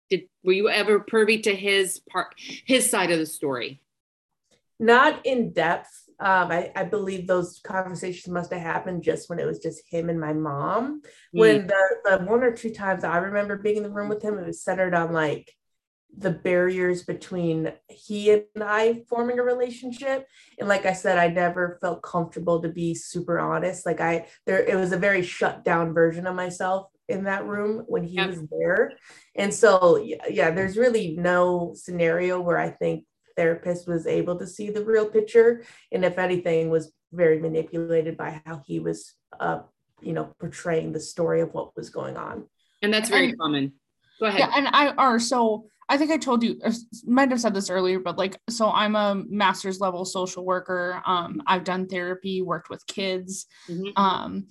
Did were you ever privy to his part his side of the story? Not in depth. Um, I, I, believe those conversations must have happened just when it was just him and my mom. Mm. When the, the one or two times I remember being in the room with him, it was centered on like the barriers between he and I forming a relationship. And like I said, I never felt comfortable to be super honest. Like I there it was a very shut down version of myself in that room when he yep. was there. And so, yeah, there's really no scenario where I think therapist was able to see the real picture. And if anything, was very manipulated by how he was uh, you know portraying the story of what was going on and that's very and, common go ahead yeah and i are so i think i told you uh, might have said this earlier but like so i'm a master's level social worker um i've done therapy worked with kids mm-hmm. um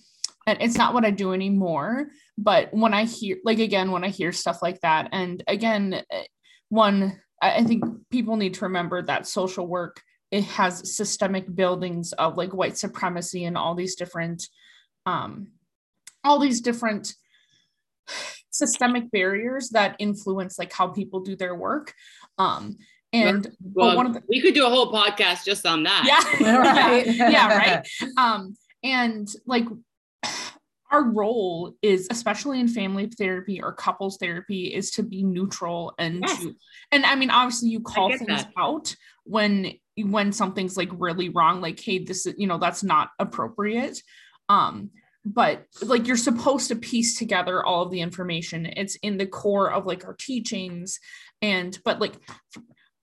and it's not what i do anymore but when i hear like again when i hear stuff like that and again eh, one i think people need to remember that social work it has systemic buildings of like white supremacy and all these different um all these different systemic barriers that influence like how people do their work. Um and well, one of the, we could do a whole podcast just on that. Yeah. Right. Yeah, yeah right. Um and like our role is especially in family therapy or couples therapy is to be neutral and yes. to and i mean obviously you call things that. out when when something's like really wrong like hey this is you know that's not appropriate. Um but like you're supposed to piece together all of the information it's in the core of like our teachings and but like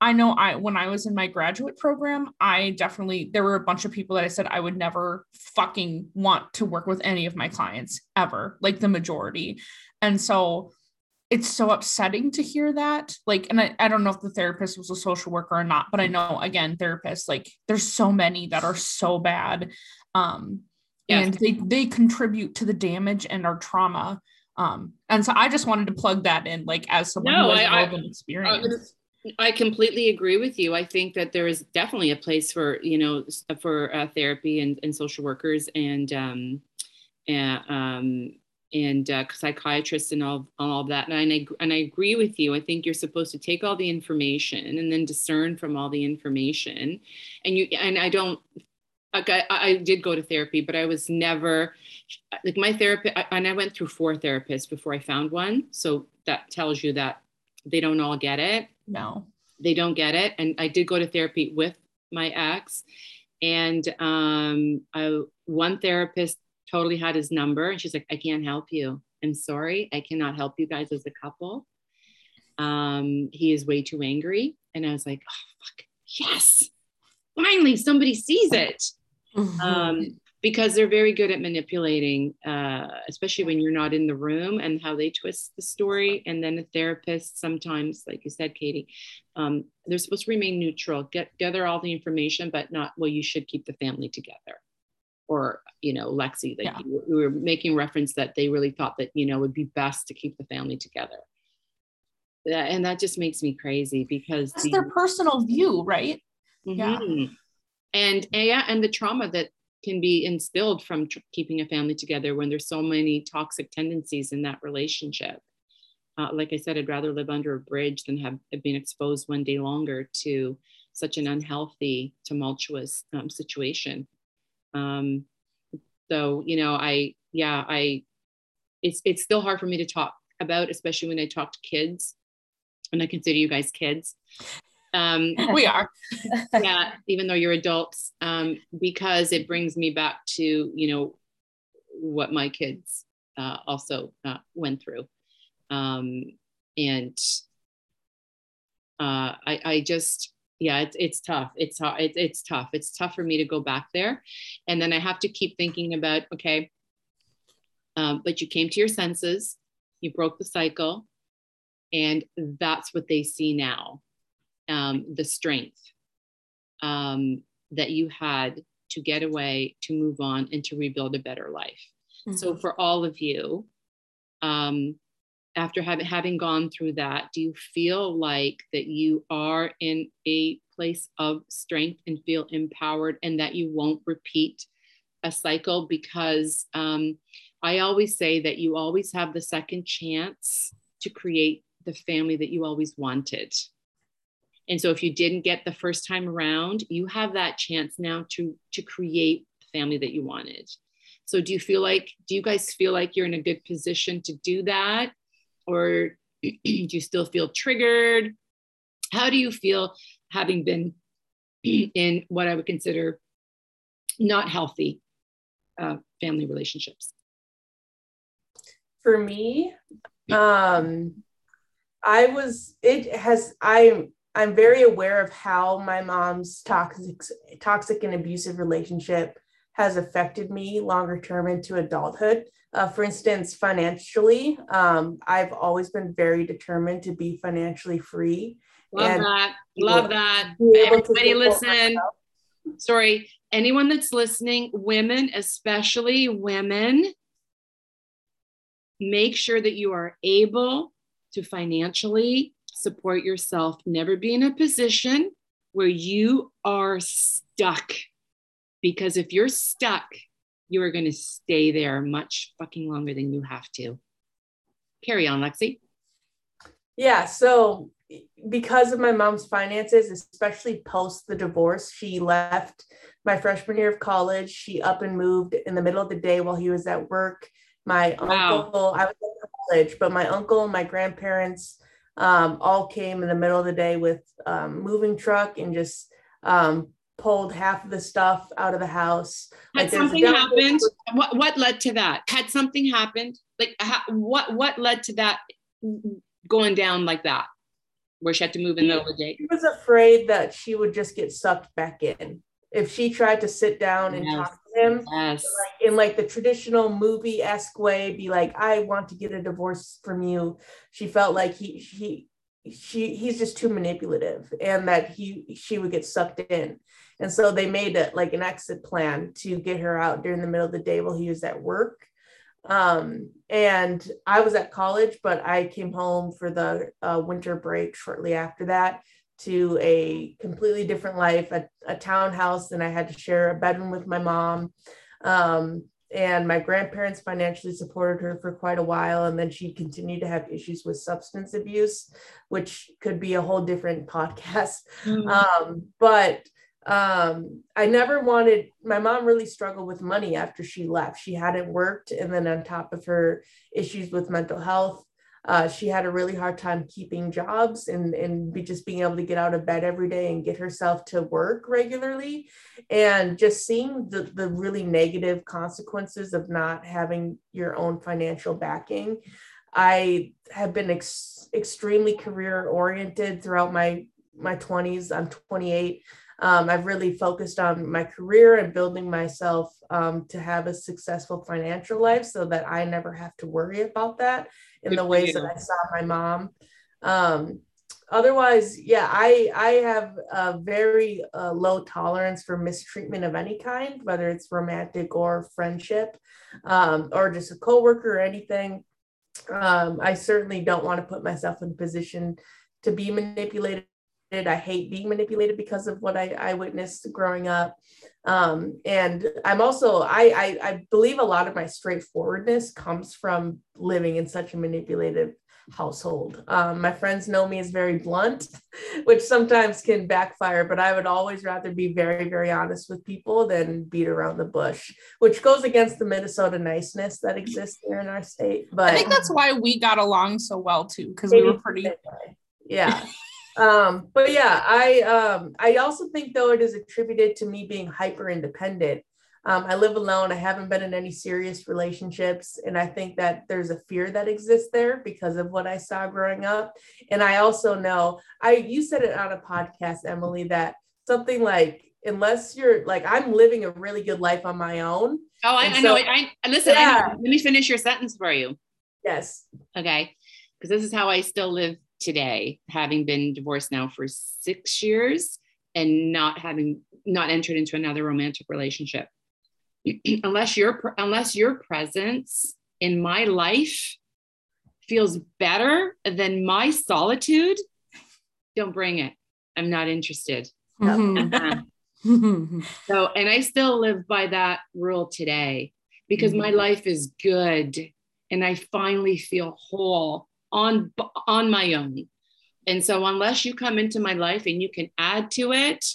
I know I when I was in my graduate program, I definitely there were a bunch of people that I said I would never fucking want to work with any of my clients ever, like the majority. And so it's so upsetting to hear that. Like, and I, I don't know if the therapist was a social worker or not, but I know again, therapists, like there's so many that are so bad. Um, and they they contribute to the damage and our trauma. Um, and so I just wanted to plug that in, like as someone no, who has I, I, experience. I completely agree with you. I think that there is definitely a place for you know for uh, therapy and, and social workers and um, and, um, and uh, psychiatrists and all all of that. And I and I agree with you. I think you're supposed to take all the information and then discern from all the information. And you and I don't. Like I, I did go to therapy, but I was never like my therapist. And I went through four therapists before I found one. So that tells you that they don't all get it. No. They don't get it. And i did go to therapy with my ex. And um, I, one therapist totally had his number. And she's like i can't help you. I'm sorry. I cannot help you guys as a couple. Um, he is way too angry. And i was like oh fuck. Yes. Finally somebody sees it mm-hmm. um, because they're very good at manipulating, uh, especially when you're not in the room and how they twist the story. And then a therapist, sometimes, like you said, Katie, um, they're supposed to remain neutral, get gather all the information, but not, well, you should keep the family together. Or, you know, Lexi, like yeah. we were making reference that they really thought that, you know, it would be best to keep the family together. And that just makes me crazy because it's the, their personal view, right? Mm-hmm. Yeah. And yeah, and the trauma that can be instilled from tr- keeping a family together when there's so many toxic tendencies in that relationship. Uh, like I said, I'd rather live under a bridge than have, have been exposed one day longer to such an unhealthy, tumultuous um, situation. Um, so, you know, I, yeah, I, it's, it's still hard for me to talk about, especially when I talk to kids and I consider you guys kids. Um, we are. yeah, even though you're adults, um, because it brings me back to, you know, what my kids uh, also uh, went through. Um, and uh, I, I just, yeah, it's, it's tough. It's, it, it's tough. It's tough for me to go back there. And then I have to keep thinking about, okay, um, but you came to your senses, you broke the cycle, and that's what they see now um, the strength um, that you had to get away, to move on, and to rebuild a better life. Mm-hmm. So, for all of you, um, after having having gone through that, do you feel like that you are in a place of strength and feel empowered, and that you won't repeat a cycle? Because um, I always say that you always have the second chance to create the family that you always wanted. And so if you didn't get the first time around, you have that chance now to to create the family that you wanted. So do you feel like do you guys feel like you're in a good position to do that or do you still feel triggered? How do you feel having been in what I would consider not healthy uh, family relationships? For me, um, I was, it has, I I'm very aware of how my mom's toxic toxic and abusive relationship has affected me longer term into adulthood. Uh, for instance, financially, um, I've always been very determined to be financially free. Love that. Love that. Everybody listen. Myself. Sorry, anyone that's listening, women, especially women, make sure that you are able to financially support yourself. Never be in a position where you are stuck. Because if you're stuck, you are going to stay there much fucking longer than you have to. Carry on, Lexi. Yeah. So, because of my mom's finances, especially post the divorce, she left my freshman year of college. She up and moved in the middle of the day while he was at work. My wow. uncle, I was in college, but my uncle and my grandparents um, all came in the middle of the day with um, moving truck and just um, pulled half of the stuff out of the house. Had like something happened? What what led to that? Had something happened? Like what what led to that going down like that? Where she had to move in the middle of the day. She was afraid that she would just get sucked back in if she tried to sit down and yes. talk to him yes. In like the traditional movie esque way, be like, I want to get a divorce from you. She felt like he he she he's just too manipulative and that he she would get sucked in. And so they made it like an exit plan to get her out during the middle of the day while he was at work. Um, and I was at college, but I came home for the uh, winter break shortly after that to a completely different life, a, a townhouse, and I had to share a bedroom with my mom. Um, and my grandparents financially supported her for quite a while and then she continued to have issues with substance abuse which could be a whole different podcast mm-hmm. um, but um, i never wanted my mom really struggled with money after she left she hadn't worked and then on top of her issues with mental health uh, she had a really hard time keeping jobs and, and be just being able to get out of bed every day and get herself to work regularly. And just seeing the, the really negative consequences of not having your own financial backing. I have been ex- extremely career oriented throughout my my 20s. I'm 28. Um, I've really focused on my career and building myself um, to have a successful financial life so that I never have to worry about that in Good the ways that I saw my mom. Um, otherwise, yeah, I I have a very uh, low tolerance for mistreatment of any kind, whether it's romantic or friendship, um, or just a coworker or anything. Um, I certainly don't want to put myself in a position to be manipulated. I hate being manipulated because of what I, I witnessed growing up. Um, and I'm also, I, I, I believe a lot of my straightforwardness comes from living in such a manipulative household. Um, my friends know me as very blunt, which sometimes can backfire, but I would always rather be very, very honest with people than beat around the bush, which goes against the Minnesota niceness that exists here in our state. But I think that's why we got along so well too, because we were pretty. Yeah. um, but yeah, I um, I also think though it is attributed to me being hyper independent. Um, I live alone. I haven't been in any serious relationships, and I think that there's a fear that exists there because of what I saw growing up. And I also know I you said it on a podcast, Emily, that something like unless you're like I'm living a really good life on my own. Oh, I, I know. I, I listen. Yeah. I, let me finish your sentence for you. Yes. Okay. Because this is how I still live today, having been divorced now for six years and not having not entered into another romantic relationship. unless your unless your presence in my life feels better than my solitude, don't bring it. I'm not interested. Mm-hmm. so, and I still live by that rule today because mm-hmm. my life is good and I finally feel whole on on my own. And so unless you come into my life and you can add to it,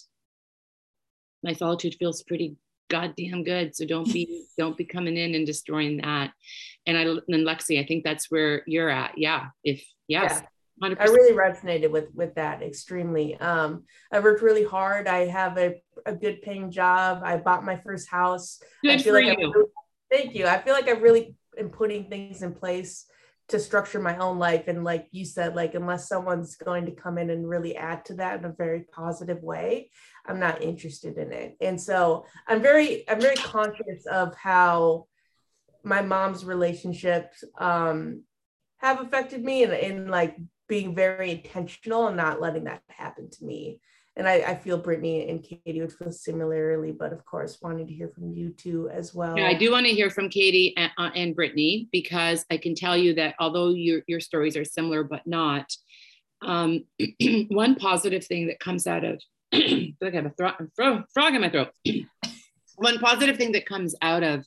my solitude feels pretty goddamn good. So don't be don't be coming in and destroying that. And I and Lexi, I think that's where you're at. Yeah. If yes. Yeah. 100%. I really resonated with with that extremely. Um, I worked really hard. I have a, a good paying job. I bought my first house. Good I feel for like you. Really, thank you. I feel like I really am putting things in place to structure my own life. And like you said like unless someone's going to come in and really add to that in a very positive way i'm not interested in it. And so i'm very i'm very conscious of how my mom's relationships um have affected me and in like being very intentional and not letting that happen to me and I, I, feel Brittany and Katie would feel similarly, but of course, wanted to hear from you too as well. Yeah, I do want to hear from Katie and, uh, and Brittany because I can tell you that although your your stories are similar but not, um, one positive thing that comes out of I have a thro- frog, frog in my throat. one positive thing that comes out of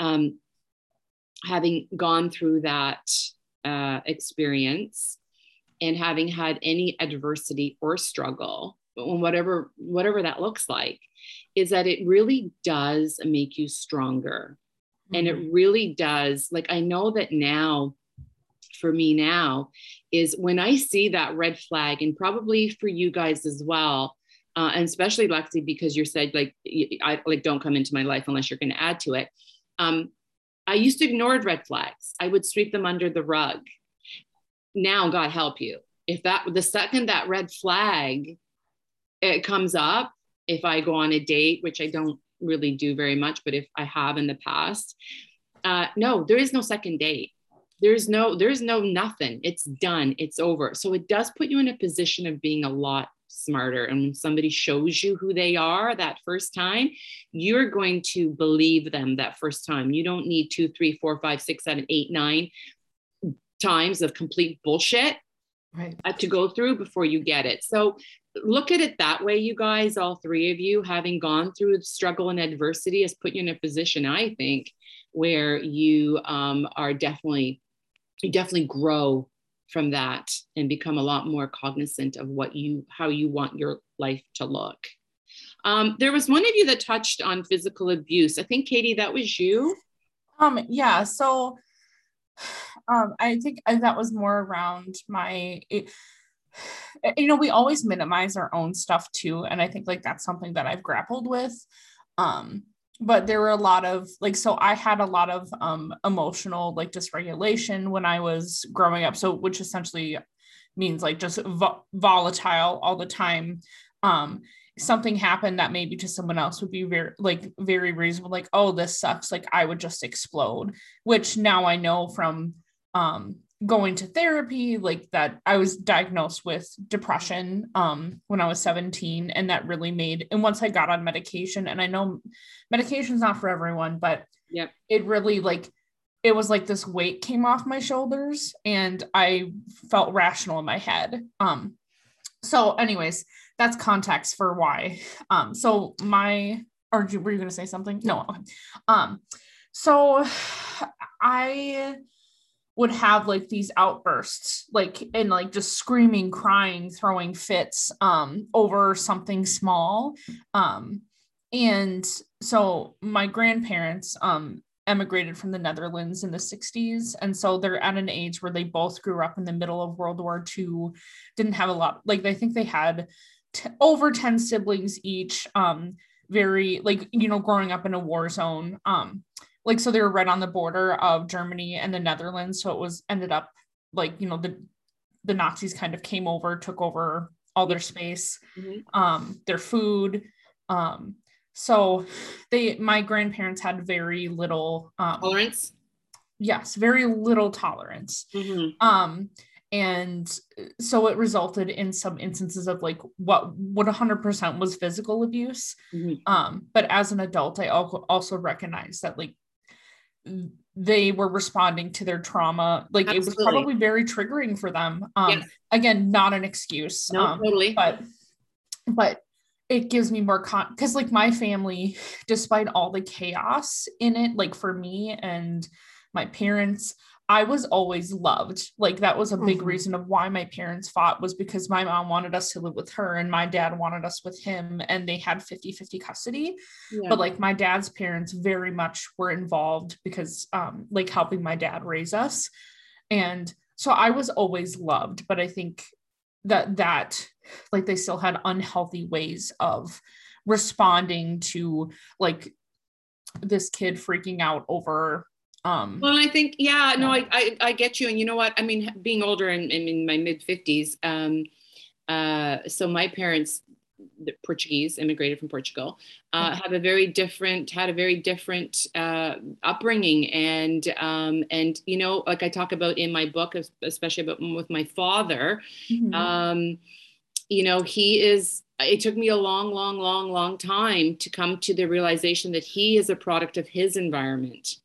um, having gone through that uh, experience and having had any adversity or struggle whatever whatever that looks like is that it really does make you stronger mm-hmm. and it mm-hmm. really does like i know that now for me now is when i see that red flag and probably for you guys as well uh, and especially lexi because you said like i like don't come into my life unless you're going to add to it um, i used to ignore red flags i would sweep them under the rug now god help you if that the second that red flag it comes up if i go on a date which i don't really do very much but if i have in the past uh, no there is no second date. There's no there's no nothing. It's done. It's over. So it does put you in a position of being a lot smarter. And when somebody shows you who they are that first time you're going to believe them that first time. You don't need two three four five six seven eight nine times of complete bullshit right. Uh, to go through before you get it. So look at it that way, you guys, all three of you, having gone through struggle and adversity has put you in a position, I think, where you um, are definitely, you definitely grow from that and become a lot more cognizant of what you, how you want your life to look. Um, there was one of you that touched on physical abuse. I think, Katie, that was you. Um, yeah. So um, I think that was more around my, it, you know, we always minimize our own stuff too. And I think like that's something that I've grappled with. Um, but there were a lot of like, so I had a lot of um, emotional like dysregulation when I was growing up. So, which essentially means like just vo- volatile all the time. Um, something happened that maybe to someone else would be very like very reasonable like oh this sucks like i would just explode which now i know from um going to therapy like that i was diagnosed with depression um when i was 17 and that really made and once i got on medication and i know medication's not for everyone but yeah it really like it was like this weight came off my shoulders and i felt rational in my head um so anyways that's context for why. Um, so my or were you going to say something? No. Um, so I would have like these outbursts, like and like just screaming, crying, throwing fits um, over something small. Um, and so my grandparents, um, emigrated from the Netherlands in the 60s. And so they're at an age where they both grew up in the middle of World War II, didn't have a lot, like, I think they had t- over 10 siblings each. Um, very, like, you know, growing up in a war zone. Um, like, so they were right on the border of Germany and the Netherlands. So it was ended up like, you know, the, the Nazis kind of came over, took over all their space, mm-hmm. um, their food, um, so they my grandparents had very little um, tolerance. Yes, very little tolerance. Mm-hmm. Um, and so it resulted in some instances of like what what 100% was physical abuse mm-hmm. um but as an adult i also recognize that like they were responding to their trauma like Absolutely. it was probably very triggering for them um yes. again not an excuse no um, totally but but it gives me more con because like my family despite all the chaos in it like for me and my parents i was always loved like that was a big mm-hmm. reason of why my parents fought was because my mom wanted us to live with her and my dad wanted us with him and they had 50 50 custody yeah. but like my dad's parents very much were involved because um like helping my dad raise us and so i was always loved but i think that that like they still had unhealthy ways of responding to like this kid freaking out over um well i think yeah no I, I i get you. And you know what? I mean being older and, and in my mid 50s um uh so my parents the Portuguese immigrated from Portugal, uh, have a very different had a very different uh, upbringing, and um, and you know, like I talk about in my book, especially about with my father, mm-hmm. um, you know, he is. It took me a long, long, long, long time to come to the realization that he is a product of his environment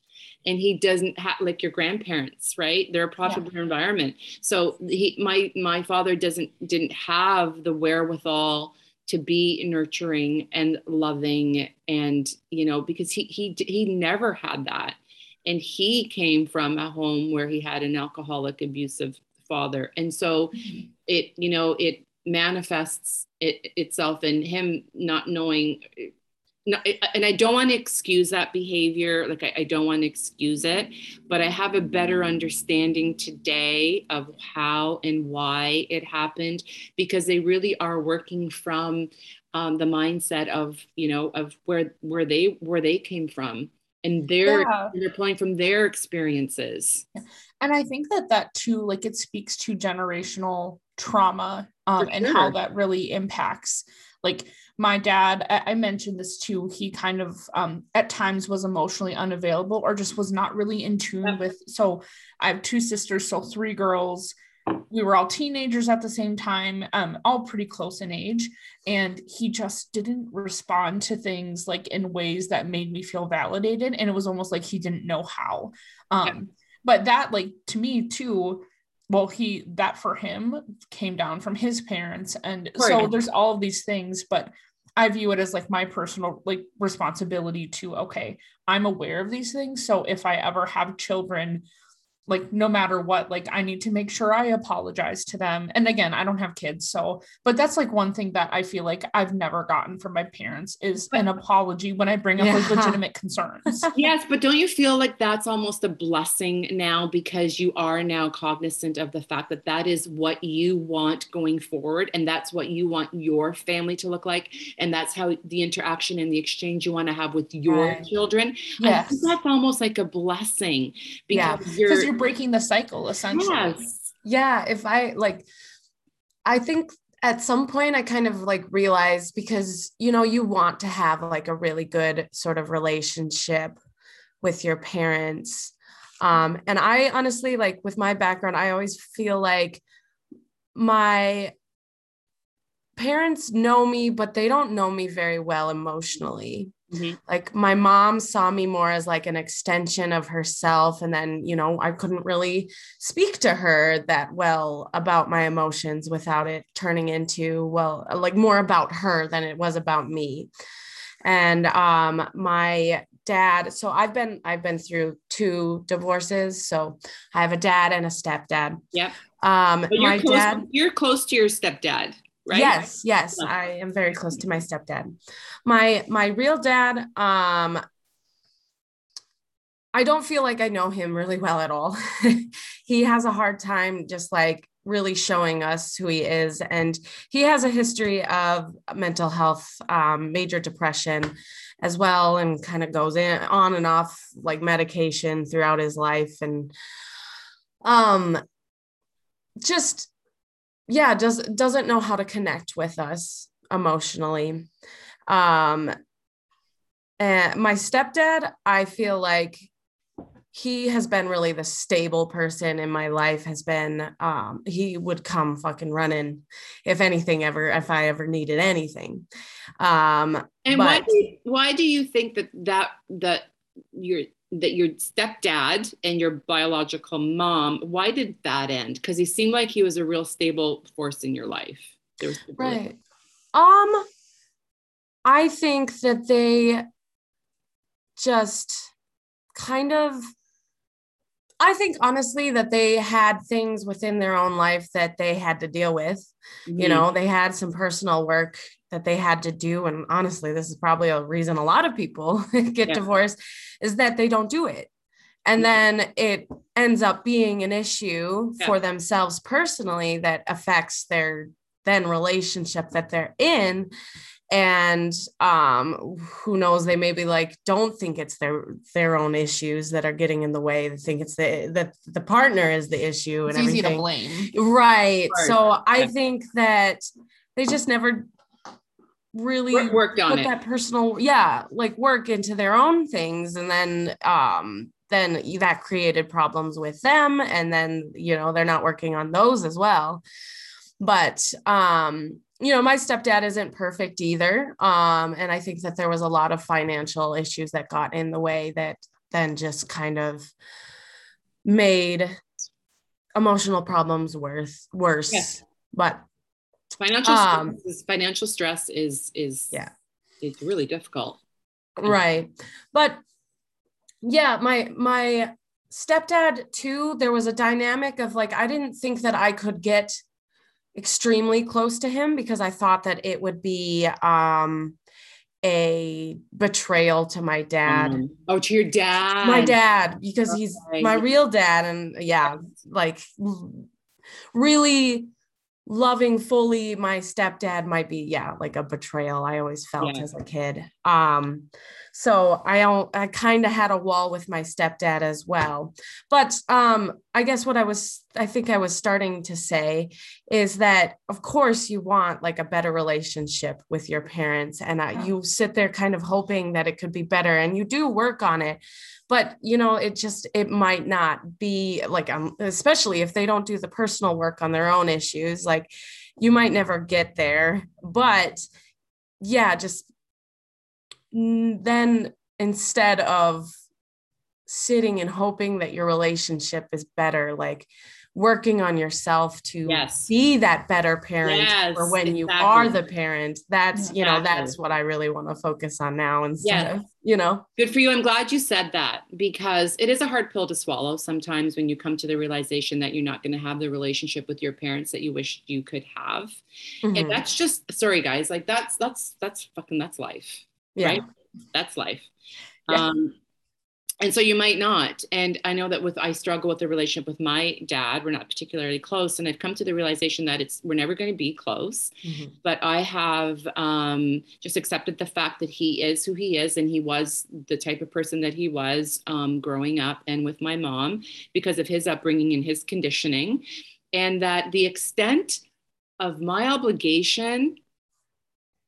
and he doesn't have like your grandparents right they're a product yeah. of their environment so he my my father doesn't didn't have the wherewithal to be nurturing and loving and you know because he he he never had that and he came from a home where he had an alcoholic abusive father and so mm-hmm. it you know it manifests it, itself in him not knowing no, and I don't want to excuse that behavior. Like, I, I, don't want to excuse it, but I have a better understanding today of how and why it happened because they really are working from um, the mindset of, you know, of where where they where they came from, and they're yeah. they're pulling from their experiences. And I think that that too, like, it speaks to generational trauma um, sure. and how that really impacts, like my dad i mentioned this too he kind of um, at times was emotionally unavailable or just was not really in tune with so i have two sisters so three girls we were all teenagers at the same time um, all pretty close in age and he just didn't respond to things like in ways that made me feel validated and it was almost like he didn't know how um, yeah. but that like to me too well he that for him came down from his parents and right. so there's all of these things but I view it as like my personal like responsibility to okay, I'm aware of these things. So if I ever have children like no matter what like i need to make sure i apologize to them and again i don't have kids so but that's like one thing that i feel like i've never gotten from my parents is an apology when i bring up yeah. like legitimate concerns yes but don't you feel like that's almost a blessing now because you are now cognizant of the fact that that is what you want going forward and that's what you want your family to look like and that's how the interaction and the exchange you want to have with your right. children yes. that's almost like a blessing because yeah. you're breaking the cycle essentially. Yes. Yeah. If I like, I think at some point I kind of like realized because, you know, you want to have like a really good sort of relationship with your parents. Um, and I honestly, like with my background, I always feel like my parents know me, but they don't know me very well emotionally. Mm-hmm. Like my mom saw me more as like an extension of herself. And then, you know, I couldn't really speak to her that well about my emotions without it turning into, well, like more about her than it was about me. And um, my dad, so I've been I've been through two divorces. So I have a dad and a stepdad. Yep. Um, my close, dad, you're close to your stepdad right? Yes, yes, I am very close to my stepdad. My my real dad, um, I don't feel like I know him really well at all. he has a hard time just like really showing us who he is, and he has a history of mental health, um, major depression as well and kind of goes in on and off like medication throughout his life and um just yeah does doesn't know how to connect with us emotionally. Um and my stepdad i feel like he has been really the stable person in my life has been um he would come fucking running if anything ever if i ever needed anything. Um and but, why do you, why do you think that that that your that your stepdad and your biological mom why did that end? Because he seemed like he was a real stable force in your life. Right. um i think that they just kind of i think honestly that they had things within their own life that they had to deal with. Mm-hmm. you know they had some personal work that they had to do and honestly this is probably a reason a lot of people get yeah. divorced is that they don't do it. And then it ends up being an issue yeah. for themselves personally that affects their then relationship that they're in. And um who knows they maybe like don't think it's their their own issues that are getting in the way they think it's the that the partner is the issue and it's everything easy to blame. Right. Right. so i think that they just never really Work- worked on put it. that personal yeah like work into their own things and then um then that created problems with them and then you know they're not working on those as well but um you know my stepdad isn't perfect either um and i think that there was a lot of financial issues that got in the way that then just kind of made emotional problems worse worse Yes. but Financial Um, stress is, financial stress is is Yeah. it's really difficult. right but yeah my my stepdad too there was a dynamic of like i didn't think that i could get extremely close to him because i thought that it would be um a betrayal to my dad Um, oh, to your dad. my dad because he's my real dad and yeah like really loving fully my stepdad might be yeah like a betrayal i always felt Yeah. as a kid um so i don't i kind of had a wall with my stepdad as well. But um i guess what i was i think i was starting to say is that of course you want like a better relationship with your parents and uh, you sit there kind of hoping that it could be better and you do work on it. But you know it just it might not be like um, especially if they don't do the personal work on their own issues like you might never get there. But yeah just then instead of sitting and hoping that your relationship is better like working on yourself to Yes. be that better parent Yes, for when you are the parent that's you know that's what i really want to focus on now instead Yes. of you know Good for you. I'm glad you said that because it is a hard pill to swallow sometimes when you come to the realization that you're not going to have the relationship with your parents that you wish you could have. Mhm. And that's just sorry guys, like that's that's that's fucking that's life. Yeah right? That's life. Yeah. Um and so you might not. And I know that with I struggle with the relationship with my dad. We're not particularly close. And I've come to the realization that it's we're never going to be close. Mhm. but I have um, just accepted the fact that he is who he is, and he was the type of person that he was um, growing up and with my mom because of his upbringing and his conditioning, and that the extent of my obligation.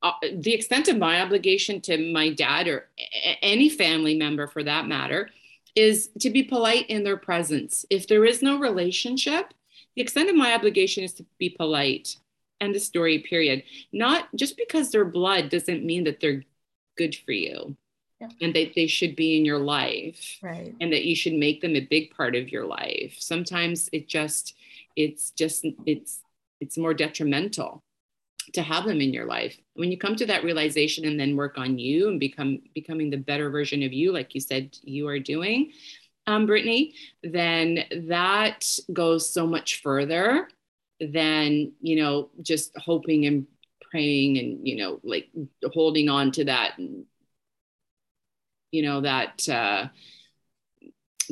Uh, the extent of my obligation to my dad or a- any family member for that matter is to be polite in their presence. If there is no relationship, the extent of my obligation is to be polite. End of story, period not just because they're blood doesn't mean that they're good for you Yeah. and they, they should be in your life right and that you should make them a big part of your life sometimes it just it's just it's it's more detrimental to have them in your life. When you come to that realization and then work on you and become becoming the better version of you like you said you are doing um, brittany then that goes so much further than you know just hoping and praying and you know like holding on to that you know that uh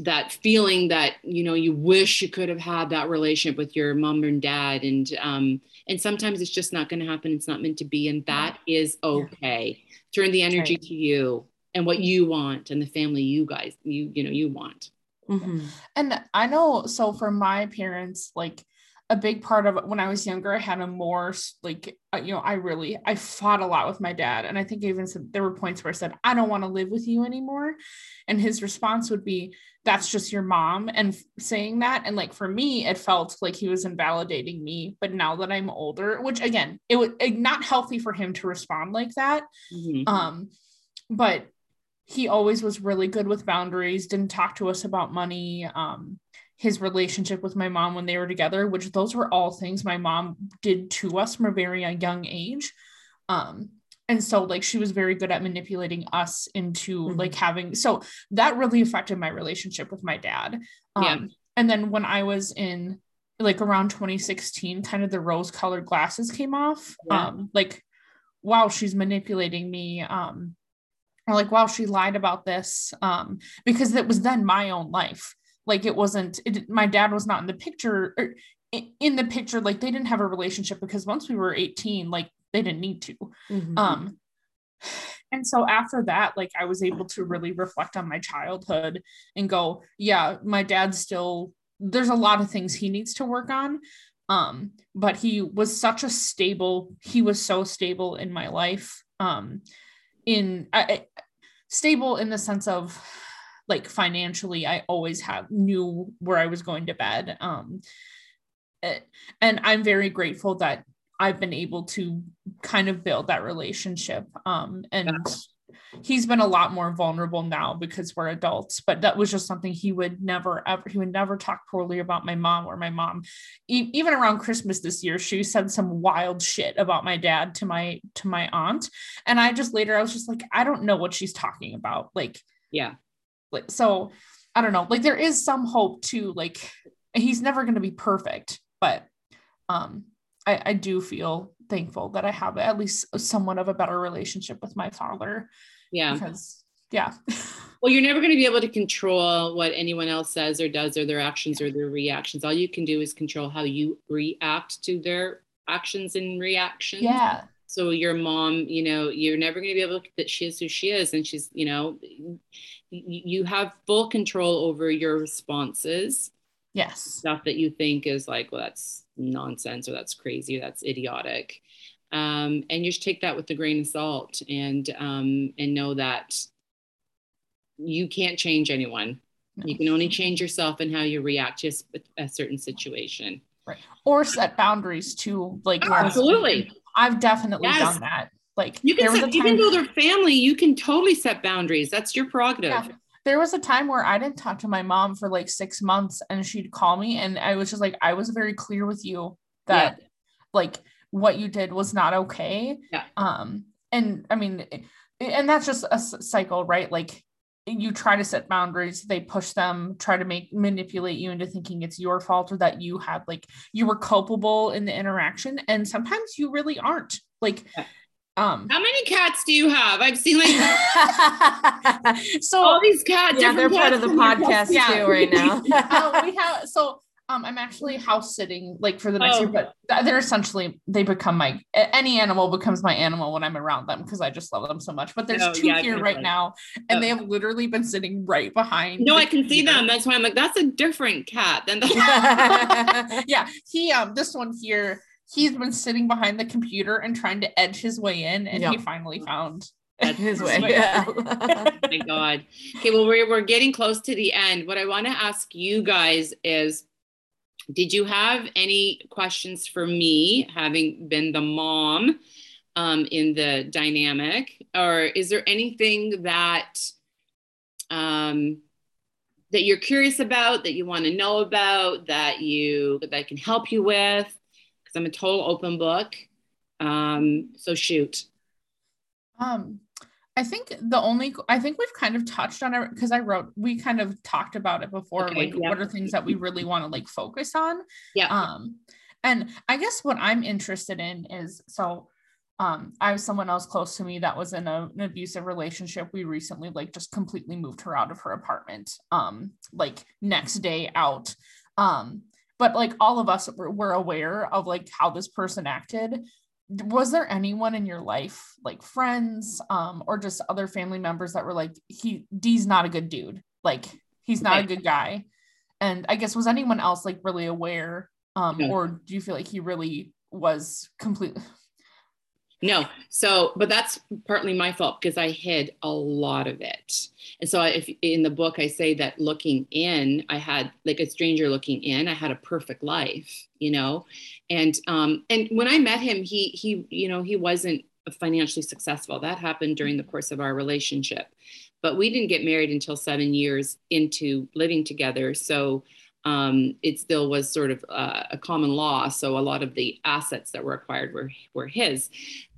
that feeling that you know you wish you could have had that relationship with your mom and dad. And um and sometimes it's just not going to happen. It's not meant to be. And that is okay. Turn the energy Right. to you and what you want and the family you guys you you know you want. Mhm. And I know, so for my parents, like a big part of when I was younger, I had a more like, uh, you know, I really, I fought a lot with my dad. And I think I even said there were points where I said, I don't want to live with you anymore. And his response would be, that's just your mom. And f- saying that, and like for me, it felt like he was invalidating me. But now that I'm older, which again, it was not healthy for him to respond like that. Mhm. Um, but he always was really good with boundaries, didn't talk to us about money. Um, his relationship with my mom when they were together, which those were all things my mom did to us from a very uh, young age. Um, and so like she was very good at manipulating us into Mhm. like having so that really affected my relationship with my dad. Um, Yeah. and then when I was in like around 2016, kind of the rose colored glasses came off. Yeah. Um, like, wow, she's manipulating me. Um, or like, wow, she lied about this. Um, because it was then my own life. Like it wasn't, it, my dad was not in the picture or in the picture. Like they didn't have a relationship because once we were 18, like they didn't need to mm-hmm. um and so after that like i was able to really reflect on my childhood and go yeah my dad's still there's a lot of things he needs to work on um but he was such a stable he was so stable in my life um in I, stable in the sense of like financially i always have knew where i was going to bed um eh, and i'm very grateful that i've been able to kind of build that relationship um and he's been a lot more vulnerable now because we're adults but that was just something he would never ever he would never talk poorly about my mom or my mom. E- even around christmas this year she said some wild shit about my dad to my to my aunt and i just later i was just like i don't know what she's talking about. Like yeah like so i don't know like there is some hope too like he's never going to be perfect but um I, I do feel thankful that I have at least somewhat of a better relationship with my father. Yeah. Because yeah. well, you're never going to be able to control what anyone else says or does or their actions or their reactions. All you can do is control how you react to their actions and reactions. Yeah. So your mom, you know, you're never going to be able to that she is who she is and she's, you know, you have full control over your responses. Yes. Stuff that you think is like, well, that's nonsense or that's crazy or that's idiotic um, and you should take that with a grain of salt and um, and know that you can't change anyone no. you can only change yourself and how you react to a certain situation right or set boundaries to like oh, absolutely i've definitely yes. done that like you can set, even though they're family you can totally set boundaries that's your prerogative yeah there was a time where I didn't talk to my mom for like six months and she'd call me and I was just like, I was very clear with you that yeah. like what you did was not okay. Yeah. Um, and I mean, and that's just a cycle, right? Like you try to set boundaries, they push them, try to make manipulate you into thinking it's your fault or that you had like you were culpable in the interaction. And sometimes you really aren't. Like yeah. Um, How many cats do you have? I've seen like so all these cats. Yeah, they're part of the podcast yeah. too right now. uh, we have so um, I'm actually house sitting like for the next oh. year, but they're essentially they become my any animal becomes my animal when I'm around them because I just love them so much. But there's oh, two yeah, here right now, and oh. they have literally been sitting right behind. No, I can see them. That's why I'm like, that's a different cat than the. yeah, he um this one here he's been sitting behind the computer and trying to edge his way in, and yep. he finally found his, his way. way. Yeah. oh my God. Okay, well, we're, we're getting close to the end. What I want to ask you guys is Did you have any questions for me, having been the mom um, in the dynamic? Or is there anything that um, that you're curious about, that you want to know about, that you that I can help you with? I'm a total open book. Um, so shoot. Um, I think the only I think we've kind of touched on it because I wrote we kind of talked about it before. Okay, like, yeah. what are things that we really want to like focus on? Yeah. Um, and I guess what I'm interested in is so um i have someone else close to me that was in a, an abusive relationship we recently like just completely moved her out of her apartment um like next day out um but like all of us were, were aware of like how this person acted. Was there anyone in your life like friends um or just other family members that were like he d's not a good dude. Like he's not a good guy. And i guess was anyone else like really aware um or do you feel like he really was completely no. So, but that's partly my fault because I hid a lot of it. And so, if in the book I say that looking in, I had like a stranger looking in, I had a perfect life, you know, and um, and when I met him, he he you know he wasn't financially successful. That happened during the course of our relationship, but we didn't get married until seven years into living together. So um, it still was sort of uh, a common law. So a lot of the assets that were acquired were, were his.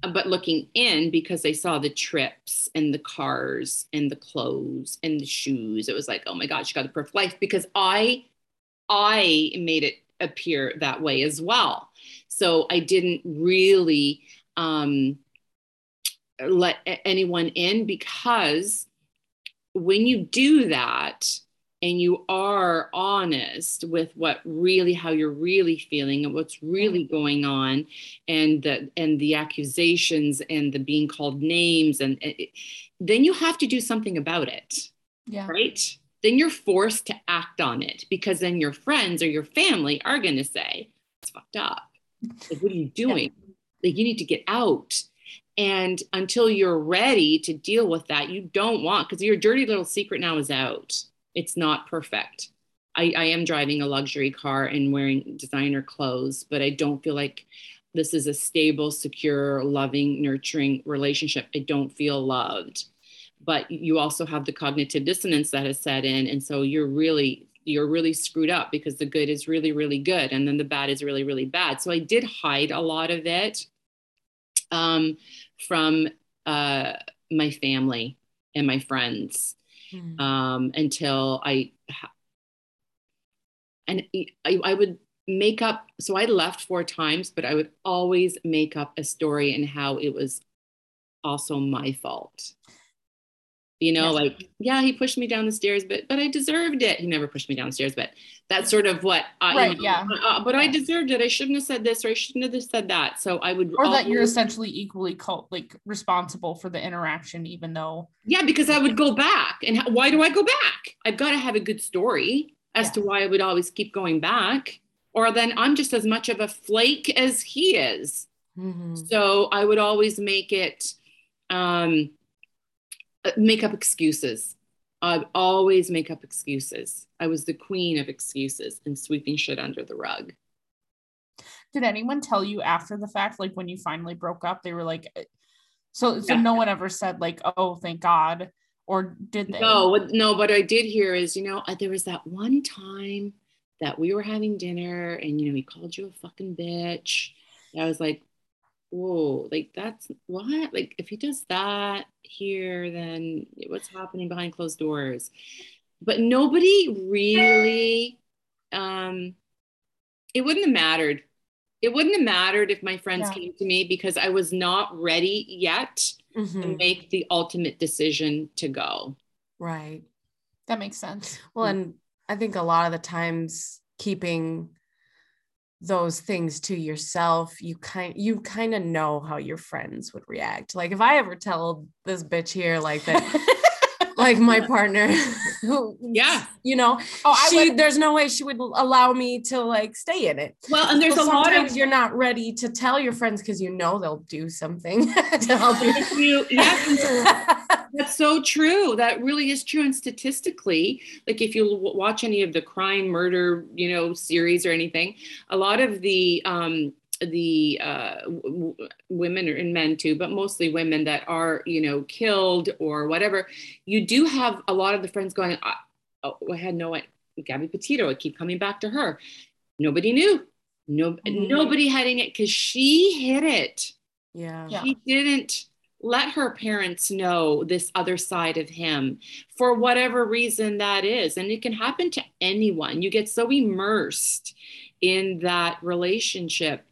But looking in, because they saw the trips and the cars and the clothes and the shoes, it was like, oh my God, she got the perfect life because I, I made it appear that way as well. So I didn't really um, let anyone in because when you do that, and you are honest with what really how you're really feeling and what's really going on and the and the accusations and the being called names and it, then you have to do something about it yeah. right? Then you're forced to act on it because then your friends or your family are going to say it's fucked up. Like what are you doing? Yeah. like you need to get out. And until you're ready to deal with that you don't want because your dirty little secret now is out it's not perfect. I, I am driving a luxury car and wearing designer clothes, but I don't feel like this is a stable, secure, loving, nurturing relationship. I don't feel loved. But you also have the cognitive dissonance that has set in. And so you're really you're really screwed up because the good is really really good and then the bad is really really bad so i did hide a lot of it um, from uh, my family and my friends mm. um, until I, and I, I would make up. So I left four times, but I would always make up a story and how it was also my fault you know like yeah he pushed me down the stairs but but i deserved it. He never pushed me downstairs but that's sort of what I, right, you know, yeah. uh, but i deserved it. I shouldn't have said this or i shouldn't have said that. So i would or always, that you're essentially equally cult, like responsible for the interaction even though yeah because i would go back. And why do i go back? I've got to have a good story as yeah. to why i would always keep going back. Or then i'm just as much of a flake as he is. Mm-hmm. so i would always make it um uh, make up excuses. I'd always make up excuses. I was the queen of excuses and sweeping shit under the rug. Did anyone tell you after the fact, like when you finally broke up, they were like, uh, so so yeah. no one ever said like, oh, thank God, or did they? No, no. What I did hear is, you know, uh, there was that one time that we were having dinner, and you know, he called you a fucking bitch. And I was like, whoa, like that's what? Like if he does that here, then what's happening behind closed doors? But nobody really, um, it wouldn't have mattered. It wouldn't have mattered if my friends yeah. came to me because I was not ready yet mm-hmm. to make the ultimate decision to go. Right. That makes sense. Well, and I think a lot of the times keeping those things to yourself you kind you kind of know how your friends would react. Like if i ever tell this bitch here like that like my partner who yeah. you know oh, she there's no way she would allow me to like stay in it. Well and there's so a lot of you're not ready to tell your friends because you know they'll do something to help you, yeah that's so true that really is true and statistically like if you watch any of the crime murder you know series or anything a lot of the um the uh, w- women and men too, but mostly women that are, you know, killed or whatever, you do have a lot of the friends going, oh, I had no. Gabby Petito, I keep coming back to her. Nobody knew. No, mm-hmm. nobody had it because she hit it. Yeah. She didn't let her parents know this other side of him for whatever reason that is. And it can happen to anyone. You get so immersed in that relationship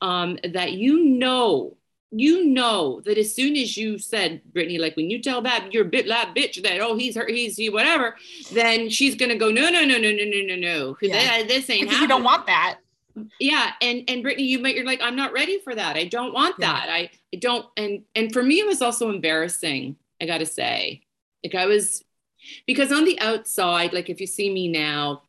um, that you know you know that as soon as you said brittany like when you tell that you're bit that bitch that oh he's her he's he whatever then she's gonna go no no no no no no no no yeah. this ain't you don't want that yeah and and brittany you might you're like i'm not ready for that. I don't want yeah. that. I, I don't and and for me it was also embarrassing i gotta say. Like i was because on the outside like if you see me now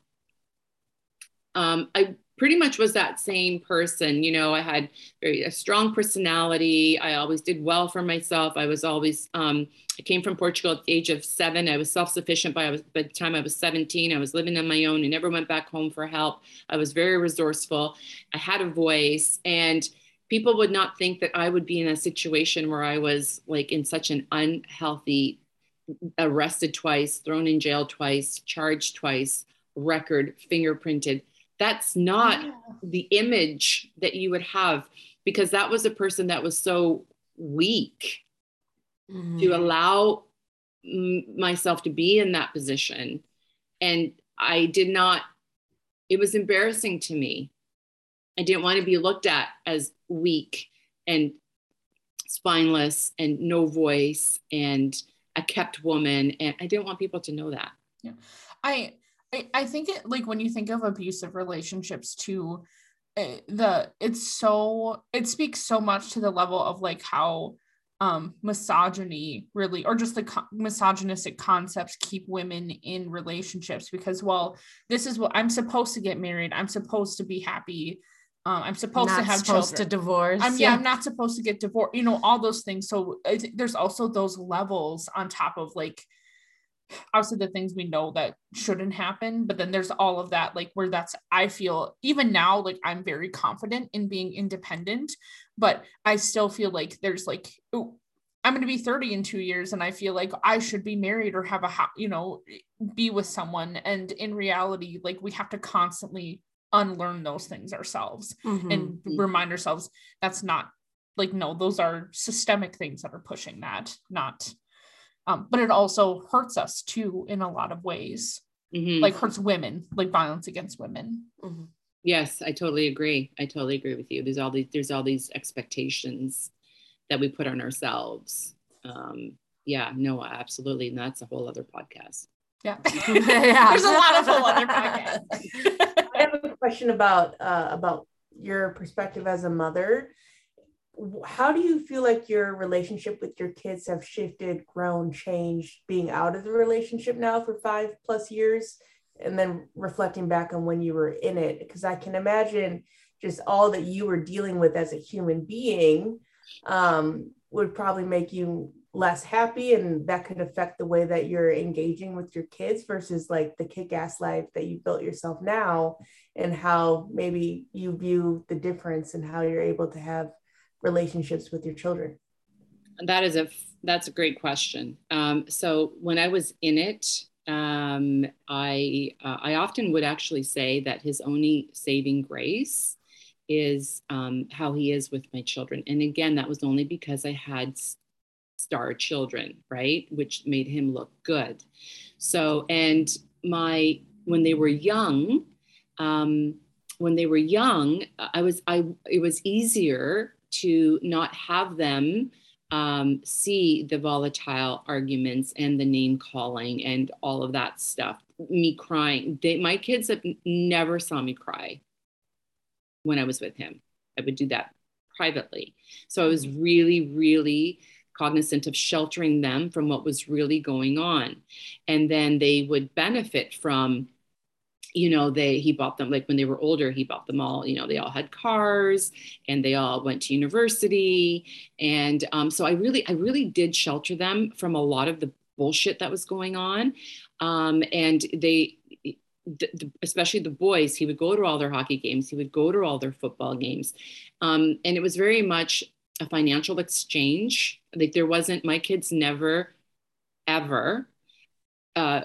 um i pretty much was that same person. You know, I had very a strong personality. I always did well for myself. I was always um, I came from Portugal at the age of seven. I was self-sufficient by, by the time I was 17. I was living on my own. I never went back home for help. I was very resourceful. I had a voice and people would not think that I would be in a situation where I was like in such an unhealthy, arrested twice, thrown in jail twice, charged twice, record, fingerprinted that's not yeah. the image that you would have because that was a person that was so weak mm-hmm. to allow m- myself to be in that position and i did not it was embarrassing to me i didn't want to be looked at as weak and spineless and no voice and a kept woman and i didn't want people to know that Yeah. I I, I think it like when you think of abusive relationships too, it, eh, the it's so it speaks so much to the level of like how um misogyny really or just the co- misogynistic concepts keep women in relationships because well this is what i'm supposed to get married i'm supposed to be happy um, I'm supposed not to have supposed children. to divorce. I'm yeah. yeah. I'm not supposed to get divorced. You know all those things. So there's also those levels on top of like obviously the things we know that shouldn't happen but then there's all of that like where that's i feel even now like i'm very confident in being independent but i still feel like there's like ooh, i'm going to be 30 in 2 years and i feel like i should be married or have a you know be with someone and in reality like we have to constantly unlearn those things ourselves mm-hmm. and remind ourselves that's not like no those are systemic things that are pushing that not um, but it also hurts us too in a lot of ways. Mm-hmm. like hurts women like violence against women. Mm-hmm. yes i totally agree. I totally agree with you. There's all these there's all these expectations that we put on ourselves. Um, yeah no absolutely. And that's a whole other podcast. Yeah, yeah. there's a lot of whole other podcasts. I have a question about uh, about your perspective as a mother how do you feel like your relationship with your kids have shifted grown changed being out of the relationship now for five plus years? And then reflecting back on when you were in it because i can imagine just all that you were dealing with as a human being um, would probably make you less happy and that could affect the way that you're engaging with your kids versus like the kick-ass life that you built yourself now and how maybe you view the difference and how you're able to have relationships with your children? That is a that's a great question. Um, so when I was in it, um, I uh, I often would actually say that his only saving grace is um, how he is with my children. And again, that was only because I had star children, right, which made him look good. So and my when they were young. Um, when they were young, I was I it was easier to not have them um, see the volatile arguments and the name calling and all of that stuff. Me crying. They, my kids have never saw me cry when I was with him. I would do that privately. So I was really, really cognizant of sheltering them from what was really going on. And then they would benefit from you know they he bought them like when they were older he bought them all you know they all had cars and they all went to university. And um, so i really i really did shelter them from a lot of the bullshit that was going on. Um, and they especially the boys he would go to all their hockey games he would go to all their football games. Um, and it was very much a financial exchange. Like there wasn't my kids never ever uh,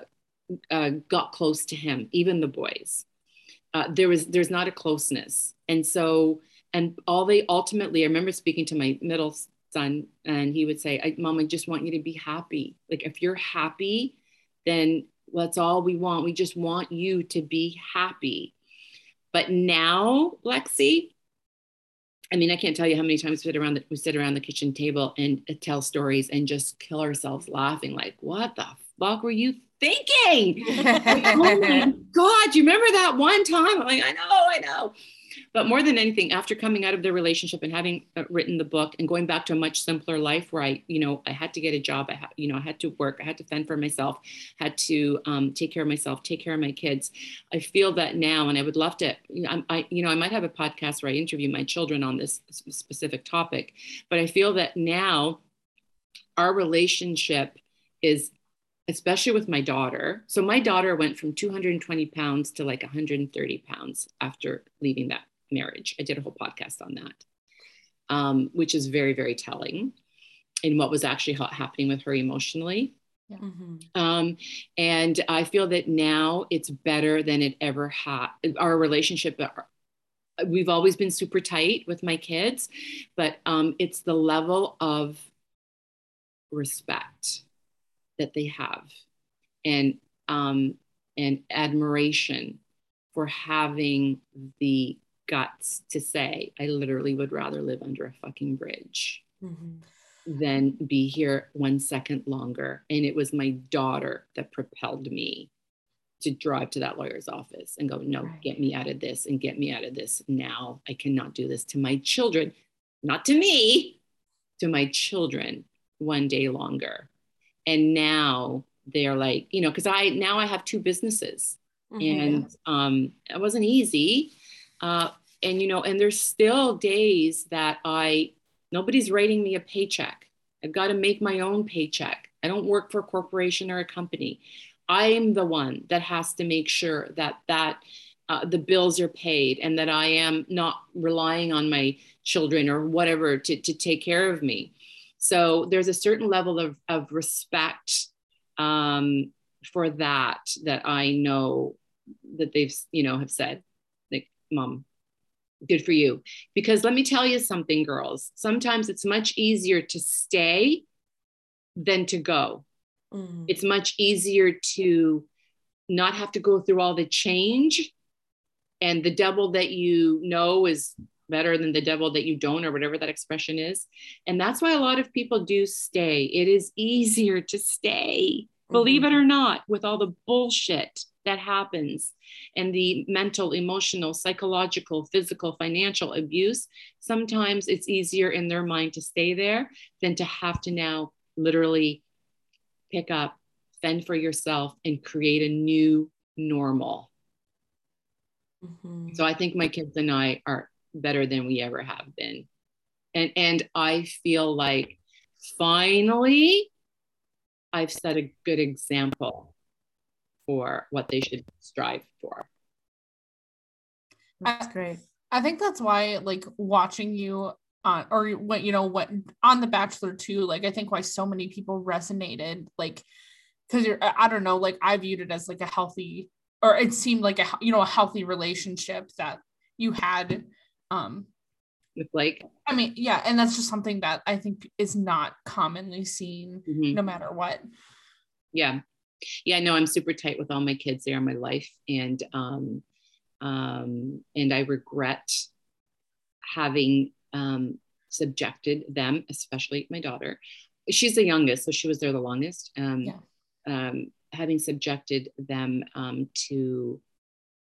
uh, got close to him, even the boys. Uh, there was there's not a closeness, and so and all they ultimately. I remember speaking to my middle son, and he would say, "Mom, I just want you to be happy. Like if you're happy, then that's all we want. We just want you to be happy." But now, Lexi, I mean, I can't tell you how many times we sit around the, we sit around the kitchen table and tell stories and just kill ourselves laughing. Like, what the fuck were you thinking? oh my God, you remember that one time? I'm like, I know, I know. But more than anything, after coming out of the relationship and having uh, written the book and going back to a much simpler life where I, you know, I had to get a job, I had, you know, I had to work, I had to fend for myself, had to um, take care of myself, take care of my kids. I feel that now, and I would love to, I, you know, I might have a podcast where I interview my children on this specific topic, but I feel that now our relationship is especially with my daughter. So my daughter went from 220 pounds to like 130 pounds after leaving that marriage. I did a whole podcast on that, um, which is very, very telling in what was actually ha- happening with her emotionally. Yeah. Mm-hmm. Um, and I feel that now it's better than it ever had. Our relationship, uh, we've always been super tight with my kids, but um, it's the level of respect that they have and um, and admiration for having the guts to say i literally would rather live under a fucking bridge mm-hmm. than be here one second longer and it was my daughter that propelled me to drive to that lawyer's office and go, no, right. get me out of this and get me out of this now. I cannot do this to my children, not to me, to my children one day longer. And now they're like, you know, because I now I have two businesses mm-hmm. and um, it wasn't easy. Uh, and, you know, and there's still days that I, nobody's writing me a paycheck. I've got to make my own paycheck. I don't work for a corporation or a company. I'm the one that has to make sure that that uh, the bills are paid and that I am not relying on my children or whatever to, to take care of me. So there's a certain level of, of respect um, for that that I know that they've, you know, have said, like, mom, good for you. Because let me tell you something, girls, sometimes it's much easier to stay than to go. Mm. It's much easier to not have to go through all the change. And the devil that you know is better than the devil that you don't, or whatever that expression is. And that's why a lot of people do stay. It is easier to stay, mm-hmm. believe it or not, with all the bullshit that happens and the mental, emotional, psychological, physical, financial abuse. Sometimes it's easier in their mind to stay there than to have to now literally pick up, fend for yourself, and create a new normal. Mm-hmm. So I think my kids and I are better than we ever have been. And and I feel like finally I've set a good example for what they should strive for. That's great. I think that's why like watching you on or what you know what on the bachelor too like i think why so many people resonated like because you're i don't know like i viewed it as like a healthy or it seemed like a you know a healthy relationship that you had um with like i mean yeah and that's just something that i think is not commonly seen mm-hmm. no matter what yeah yeah no i'm super tight with all my kids they are my life and um um and i regret having um, subjected them, especially my daughter. She's the youngest, so she was there the longest. Um, yeah. um, having subjected them um, to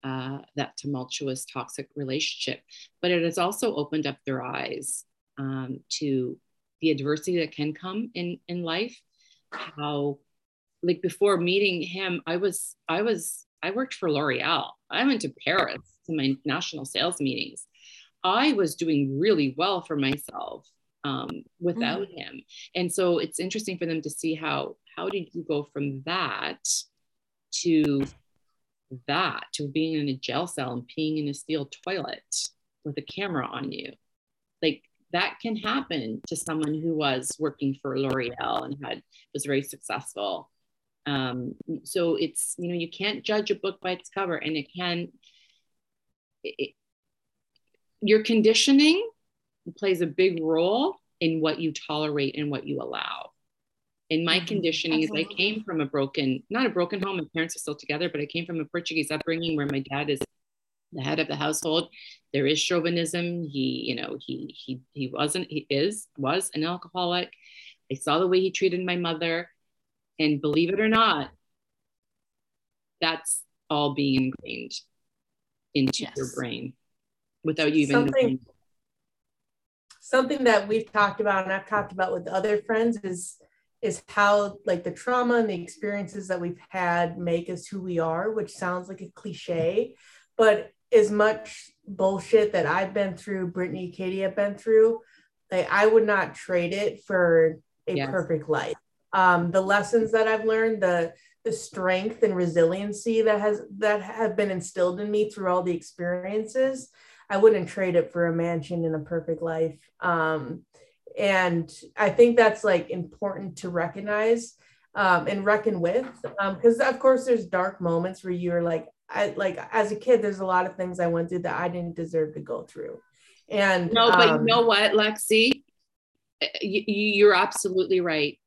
uh, that tumultuous, toxic relationship, but it has also opened up their eyes um, to the adversity that can come in in life. How, like before meeting him, I was I was I worked for L'Oreal. I went to Paris to my national sales meetings. I was doing really well for myself um, without mm. him. And so it's interesting for them to see how how did you go from that to that to being in a jail cell and peeing in a steel toilet with a camera on you. Like that can happen to someone who was working for L'Oreal and had was very successful. Um, so it's you know you can't judge a book by its cover, and it can it, your conditioning plays a big role in what you tolerate and what you allow. In my mm-hmm. conditioning Absolutely. is I came from a broken, not a broken home, my parents are still together, but I came from a Portuguese upbringing where my dad is the head of the household. There is chauvinism. He, you know, he he he wasn't, he is, was an alcoholic. I saw the way he treated my mother. And believe it or not, that's all being ingrained into yes. your brain without you even something, knowing. Something that we've talked about and I've talked about with other friends is is how like the trauma and the experiences that we've had make us who we are, which sounds like a cliche, but as much bullshit that I've been through, Brittany, Katie have been through, like I would not trade it for a yes. perfect life. Um, the lessons that I've learned, the the strength and resiliency that has that have been instilled in me through all the experiences I wouldn't trade it for a mansion in a perfect life. Um, and I think that's like important to recognize um, and reckon with, because um, of course there's dark moments where you're like, I like as a kid, there's a lot of things I went through that I didn't deserve to go through. And no, but you um, know what, Lexi, you, you're absolutely right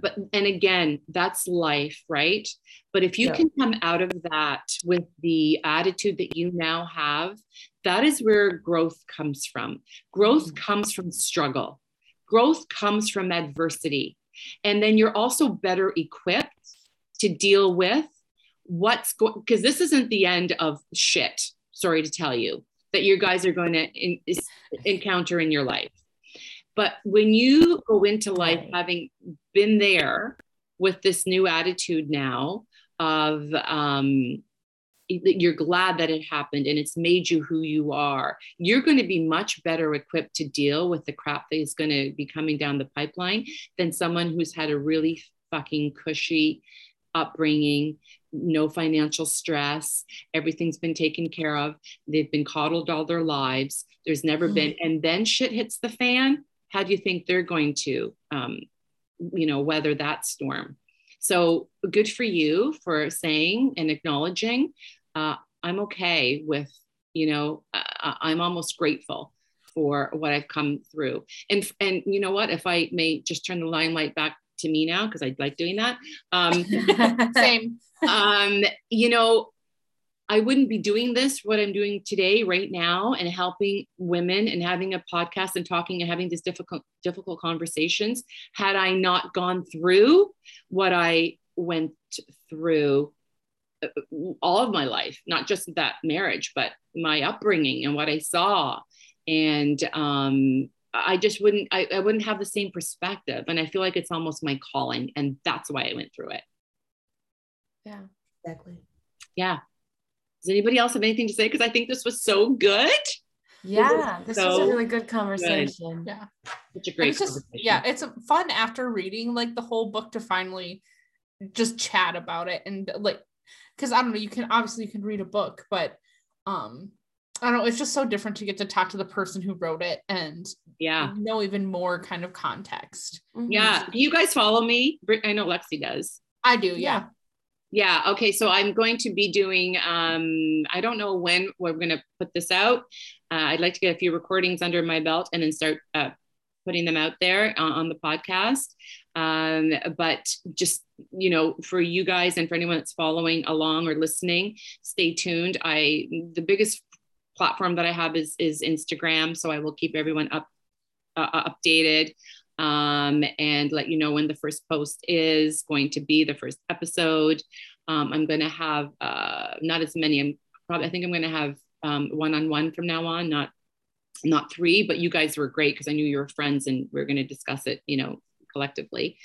but and again that's life right? But if you yeah. can come out of that with the attitude that you now have that is where growth comes from. Growth mm-hmm. comes from struggle. Growth comes from adversity. And then you're also better equipped to deal with what's going because this isn't the end of shit sorry to tell you that you guys are going to in, encounter in your life. But when you go into life having been there with this new attitude now of um, you're glad that it happened and it's made you who you are you're going to be much better equipped to deal with the crap that is going to be coming down the pipeline than someone who's had a really fucking cushy upbringing no financial stress everything's been taken care of they've been coddled all their lives there's never mm-hmm. been and then shit hits the fan how do you think they're going to um, you know weather that storm so good for you for saying and acknowledging uh, I'm okay with, you know, uh, I'm almost grateful for what I've come through. And and you know what? If I may just turn the limelight back to me now, because I like doing that. Um, Same. um, you know, I wouldn't be doing this, what I'm doing today, right now, and helping women and having a podcast and talking and having these difficult, difficult conversations had I not gone through what I went through all of my life, not just that marriage, but my upbringing and what I saw. And um, I just wouldn't, I, I wouldn't have the same perspective. And I feel like it's almost my calling. And that's why I went through it. Yeah, exactly. Yeah. Does anybody else have anything to say? Because I think this was so good. Yeah, this so was a really good conversation. Good. Yeah. Such a great it's just, Yeah, it's fun after reading like the whole book to finally just chat about it and like because I don't know, you can obviously you can read a book, but um I don't know, it's just so different to get to talk to the person who wrote it and yeah, know even more kind of context. Mm-hmm. Yeah. Do you guys follow me? I know Lexi does. I do, yeah. Yeah. Yeah, okay. So I'm going to be doing, um, I don't know when we're going to put this out. Uh, I'd like to get a few recordings under my belt and then start uh, putting them out there uh, on the podcast. Um, but just, you know, for you guys and for anyone that's following along or listening, stay tuned. I, the biggest platform that I have is, is Instagram. So I will keep everyone up, uh, updated um, and let you know when the first post is going to be the first episode. Um, I'm going to have uh, not as many. I'm probably, I think I'm going to have um, one-on-one from now on, not not three, but you guys were great because I knew you were friends and we are going to discuss it, you know, collectively.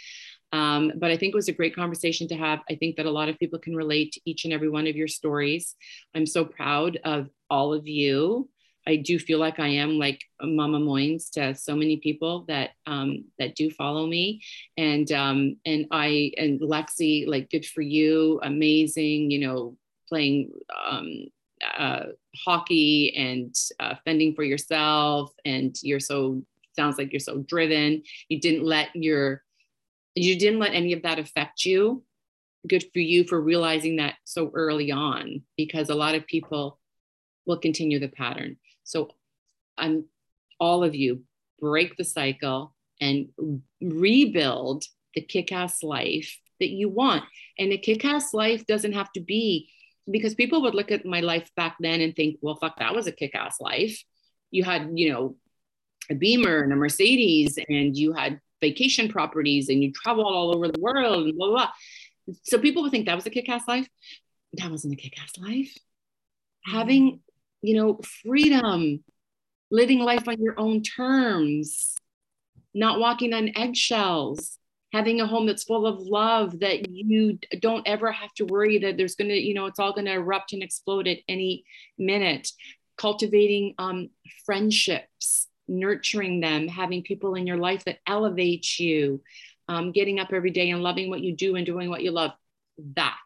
Um, but I think it was a great conversation to have. I think that a lot of people can relate to each and every one of your stories. I'm so proud of all of you. I do feel like I am like Mama Moynes to so many people that um, that do follow me, and um, and I and Lexi, like good for you, amazing, you know, playing um, uh, hockey and uh, fending for yourself, and you're so sounds like you're so driven. You didn't let your you didn't let any of that affect you. Good for you for realizing that so early on because a lot of people will continue the pattern so i'm all of you break the cycle and rebuild the kick-ass life that you want and a kick-ass life doesn't have to be because people would look at my life back then and think well fuck that was a kick-ass life you had you know a Beamer and a Mercedes, and you had vacation properties and you traveled all over the world and blah, blah, blah. So people would think that was a kick ass life. That wasn't a kick ass life. Having, you know, freedom, living life on your own terms, not walking on eggshells, having a home that's full of love that you don't ever have to worry that there's going to, you know, it's all going to erupt and explode at any minute. Cultivating um, friendships nurturing them, having people in your life that elevate you, um, getting up every day and loving what you do and doing what you love. That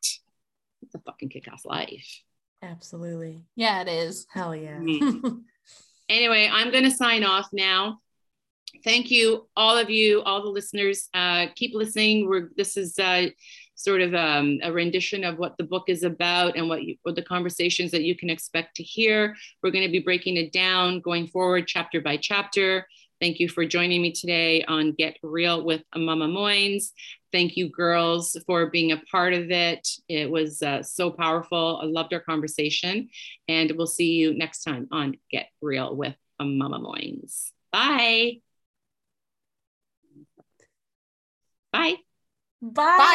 it's a fucking kick ass life. Absolutely. Yeah, it is. Hell yeah. Anyway, I'm going to sign off now. Thank you, all of you, all the listeners. Uh, keep listening. We're this is uh, sort of um, a rendition of what the book is about and what, you, what the conversations that you can expect to hear. We're going to be breaking it down going forward, chapter by chapter. Thank you for joining me today on Get Real with Mama Moynes. Thank you, girls, for being a part of it. It was uh, so powerful. I loved our conversation. And we'll see you next time on Get Real with Mama Moynes. Bye. Bye. Bye. Bye.